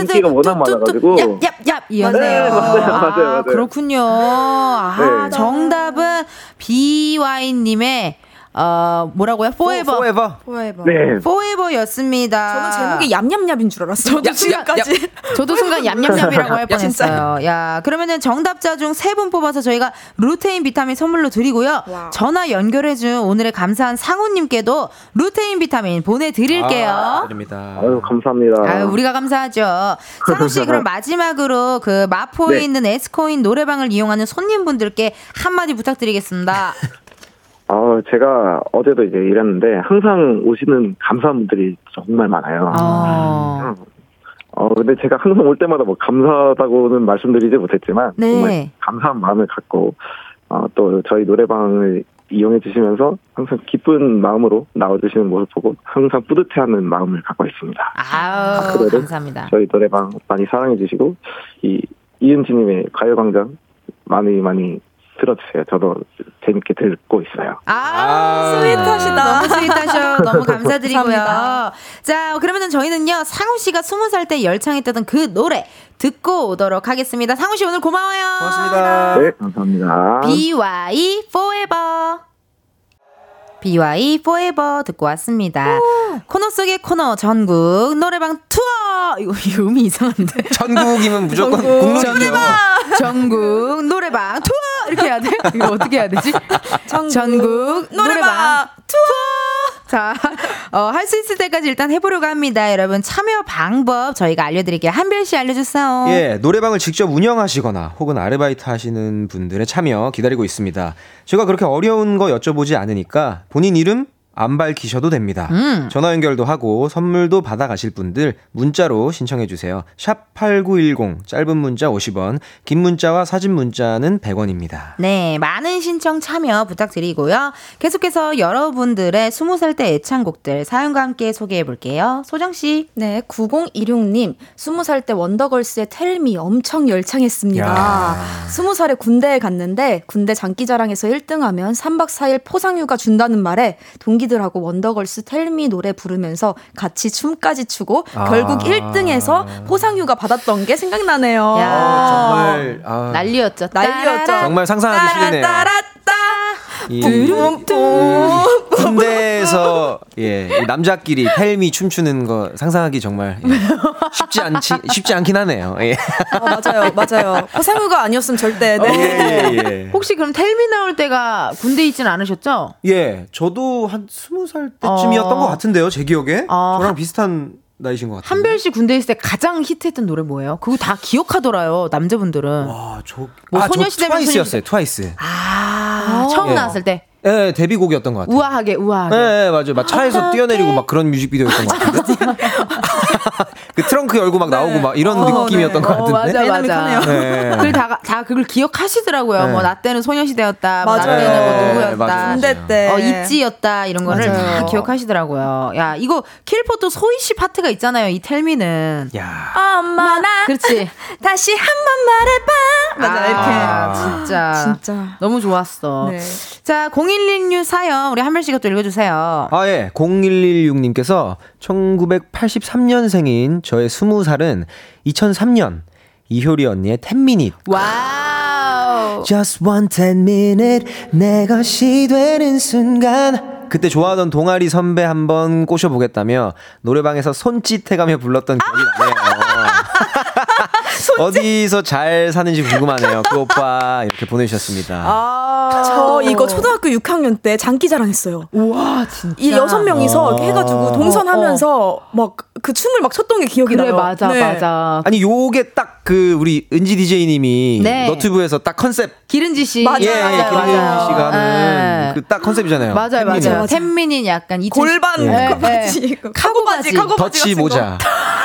인기가 워낙 많아가지고 얍얍얍 이었네요. 네, 맞아요, 맞아요, 맞아요. 그렇군요. 아, 네. 정답은 비와이님의 어 뭐라고요? 포에버. 포에버. 포에버. 네. 포에버였습니다. 저는 제목이 얌얌얌인 줄 알았어요. 저도 순간까지. 저도 순간 얌얌얌이라고 할 뻔했어요. 야 그러면은 정답자 중 세 분 뽑아서 저희가 루테인 비타민 선물로 드리고요. 와. 전화 연결해 준 오늘의 감사한 상우님께도 루테인 비타민 보내 드릴게요. 아, 드립니다. 아유 감사합니다. 아유 우리가 감사하죠. 상우 씨 그럼 마지막으로 그 마포에 네. 있는 에스코인 노래방을 이용하는 손님분들께 한마디 부탁드리겠습니다. 어, 제가 어제도 이제 일했는데 항상 오시는 감사한 분들이 정말 많아요. 아. 어, 근데 제가 항상 올 때마다 뭐 감사하다고는 말씀드리지 못했지만 네. 정말 감사한 마음을 갖고 어, 또 저희 노래방을 이용해 주시면서 항상 기쁜 마음으로 나와주시는 모습 보고 항상 뿌듯해하는 마음을 갖고 있습니다. 아우, 감사합니다. 저희 노래방 많이 사랑해 주시고 이 이은지님의 가요광장 많이 많이 들어주세요. 저도 재밌게 듣고 있어요. 아, 아~ sweet하시다. 너무 스윗하셔. 너무 감사드리고요. 자, 그러면은 저희는요, 상우 씨가 스무 살 때 열창했던 그 노래 듣고 오도록 하겠습니다. 상우 씨 오늘 고마워요. 고맙습니다. 네, 감사합니다. BewhY Forever. BY Forever 듣고 왔습니다. 오. 코너 속의 코너 전국 노래방 투어! 이거, 이거 음이 이상한데. 전국이면 무조건 국룰이죠. 노래방! 전국 노래방 투어! 이렇게 해야 돼? 이거 어떻게 해야 되지? 전국, 전국 노래방, 노래방 투어! 자, 어, 할 수 있을 때까지 일단 해보려고 합니다. 여러분 참여 방법 저희가 알려드릴게요. 한별 씨 알려주세요. 예, 노래방을 직접 운영하시거나 혹은 아르바이트 하시는 분들의 참여 기다리고 있습니다. 제가 그렇게 어려운 거 여쭤보지 않으니까 본인 이름 안 밝히셔도 됩니다. 음. 전화 연결도 하고 선물도 받아 가실 분들 문자로 신청해 주세요. 샵 8910 짧은 문자 50원, 긴 문자와 사진 문자는 100원입니다. 네, 많은 신청 참여 부탁드리고요. 계속해서 여러분들의 20살 때 애창곡들 사연과 함께 소개해 볼게요. 소정 씨. 네, 9016님. 20살 때 원더걸스의 텔미 엄청 열창했습니다. 야. 20살에 군대에 갔는데 군대 장기자랑에서 1등하면 3박 4일 포상휴가 준다는 말에 동 동기들하고 원더걸스 텔미 노래 부르면서 같이 춤까지 추고 아. 결국 1등에서 포상휴가 받았던 게 생각나네요. 야, 정말 아. 난리였죠. 난리였죠. 정말 상상하기 싫네요. 군대에서 예 남자끼리 텔미 춤추는 거 상상하기 정말 예, 쉽지 않지 쉽지 않긴 하네요. 예. 어, 맞아요, 맞아요. 허상우가 아니었으면 절대. 네. 어, 예, 예, 예. 혹시 그럼 텔미 나올 때가 군대 있진 않으셨죠? 예, 저도 한 스무 살 때쯤이었던 어. 것 같은데요, 제 기억에. 어. 저랑 비슷한 나이신 것 같아요. 한별 씨 군대 있을 때 가장 히트했던 노래 뭐예요? 그거 다 기억하더라요, 남자분들은. 와, 저. 뭐 아, 소녀시대 트와이스였어요, 트와이스. 아, 처음 예. 나왔을 때. 예, 데뷔곡이었던 것 같아요. 우아하게, 우아하게. 예, 예 맞아요. 막 차에서 아, 뛰어내리고 막 그런 뮤직비디오였던 것 같아요. 그 트렁크 열고 막 나오고 막 이런 어, 느낌이었던 네. 것 같은데. 어, 맞아, 맞아. 네. 그걸 다, 다 그걸 기억하시더라고요. 네. 뭐나 때는 소녀시대였다. 뭐, 나 때는 뭐 누구였다. 군대 때. 어, 있지였다. 이런 거를 맞아요. 다 기억하시더라고요. 야, 이거 킬포도 소희 씨 파트가 있잖아요. 이 텔미는. 야. 엄마 나. 그렇지. 다시 한 번 말해봐. 맞아, 이렇게. 아, 진짜. 진짜. 너무 좋았어. 네. 자, 0116 사연 우리 한별 씨가 또 읽어주세요. 아, 예. 0116님께서 1983년생인 저의 20살은 2003년 이효리 언니의 10 Minutes. Wow. Just one 10 minute 내 것이 되는 순간 그때 좋아하던 동아리 선배 한번 꼬셔보겠다며 노래방에서 손짓해가며 불렀던 기억이 나네요. 어디서 잘 사는지 궁금하네요. 그 오빠 이렇게 보내주셨습니다. 아, 저 이거 초등학교 6학년 때 장기자랑 했어요. 우와, 진짜. 이 여섯 명이서 어. 해가지고 동선하면서 어, 어. 막 그 춤을 막 췄던 게 기억이 그래, 나요. 맞아, 네. 맞아. 아니, 요게 딱 그 우리 은지 DJ님이 네. 너튜브에서 딱 컨셉. 길은지 씨. 맞아요. 예, 맞아요. 길은지 씨가 하는 네. 그 딱 컨셉이잖아요. 맞아요, 맞아요. 템민인 약간 골반 네. 바지, 카고 바지, 카고 바지. 더치 모자.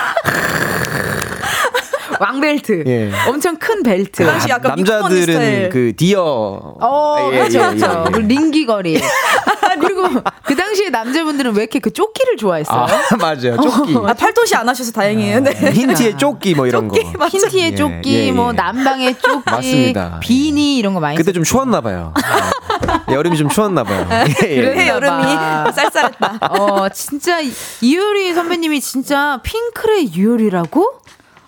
왕벨트. 예. 엄청 큰 벨트. 그 당시 약간 남자들은 그 디어. 어, 예, 그렇죠, 예, 그렇죠. 예, 링기거리. 그리고 그 당시에 남자분들은 왜 이렇게 그 조끼를 좋아했어요? 아, 맞아요. 조끼. 아, 팔토시 안 하셔서 다행이에요. 네. 흰티에 조끼 뭐 이런 조끼, 거. 흰티에 예, 조끼, 뭐 남방의 조끼, 맞습니다. 비니 이런 거 많이. 그때 좀 추웠나 봐요. 여름이 좀 추웠나 봐요. 그래 여름이 쌀쌀했다. 어 진짜 이효리 선배님이 진짜 핑클의 이효리라고?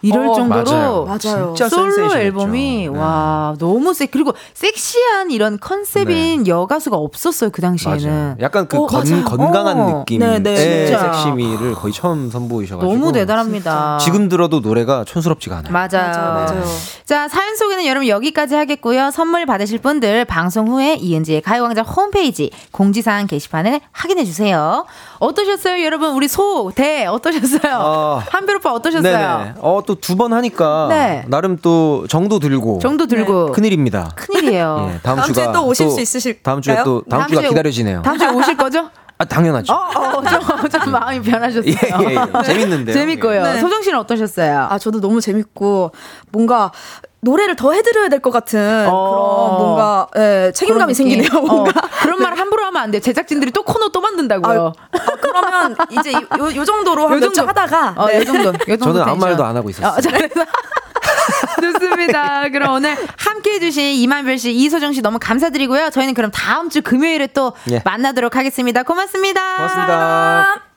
이럴 어, 정도로 맞아요. 솔로 앨범이 네. 와 너무 세 그리고 섹시한 이런 컨셉인 네. 여가수가 없었어요 그 당시에는 맞아요. 약간 그 어, 건, 건강한 어. 느낌의 네, 네. 섹시미를 거의 처음 선보이셔가지고 너무 대단합니다. 지금 들어도 노래가 촌스럽지가 않아요. 맞아요. 맞아요. 맞아요. 자 사연 소개는 여러분 여기까지 하겠고요. 선물 받으실 분들 방송 후에 이은지의 가요광장 홈페이지 공지사항 게시판을 확인해 주세요. 어떠셨어요, 여러분? 우리 소, 대, 어떠셨어요? 어... 한별 오빠 어떠셨어요? 어, 또두 번 하니까. 네. 나름 또 정도 들고. 정도 들고. 네. 큰일입니다. 큰일이에요. 예, 다음, 다음 주가. 또 오실 또, 수 있으실까요? 다음 주에 또, 다음, 다음 주가 주에, 기다려지네요. 다음 주에 오실 거죠? 아, 당연하죠. 어, 어, 좀, 좀 마음이 변하셨어요. 예, 예, 예. 재밌는데요. 재밌고요. 네. 소정 씨는 어떠셨어요? 아, 저도 너무 재밌고, 뭔가, 노래를 더 해드려야 될 것 같은 어. 그런 뭔가 예, 책임감이 생기네요. 뭔가 어. 그런 말 함부로 하면 안 돼. 제작진들이 또 코너 또 만든다고요. 아, 아, 그러면 이제 요, 요 정도로 한 몇주 하다가 어, 네. 요 정도. 요 정도 저는 아무 말도 안 하고 있었어요. 어, 좋습니다. 그럼 오늘 함께 해주신 이만별 씨, 이소정 씨 너무 감사드리고요. 저희는 그럼 다음 주 금요일에 또 예. 만나도록 하겠습니다. 고맙습니다. 고맙습니다.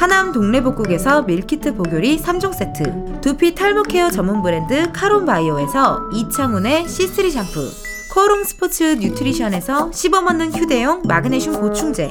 하남 동래복국에서 밀키트 보교리 3종 세트 두피 탈모 케어 전문 브랜드 카론바이오에서 이창훈의 C3 샴푸 코롱 스포츠 뉴트리션에서 씹어먹는 휴대용 마그네슘 보충제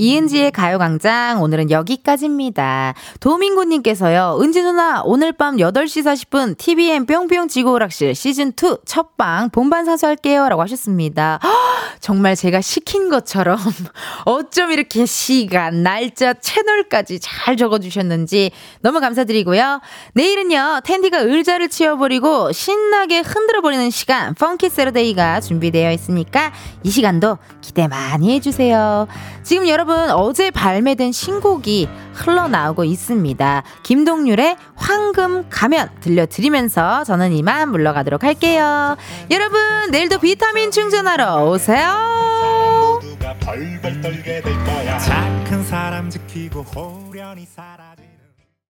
이은지의 가요광장 오늘은 여기까지입니다. 도민구님께서요. 은지 누나 오늘 밤 8시 40분 TVN 뿅뿅 지구오락실 시즌2 첫방 본반 사수할게요 라고 하셨습니다. 허, 정말 제가 시킨 것처럼 어쩜 이렇게 시간, 날짜, 채널까지 잘 적어주셨는지 너무 감사드리고요. 내일은요. 텐디가 의자를 치워버리고 신나게 흔들어버리는 시간 펑키 세러데이가 준비되어 있으니까 이 시간도 기대 많이 해주세요. 지금 여러분 여러분 어제 발매된 신곡이 흘러나오고 있습니다. 김동률의 황금 가면 들려드리면서 저는 이만 물러가도록 할게요. 여러분 내일도 비타민 충전하러 오세요.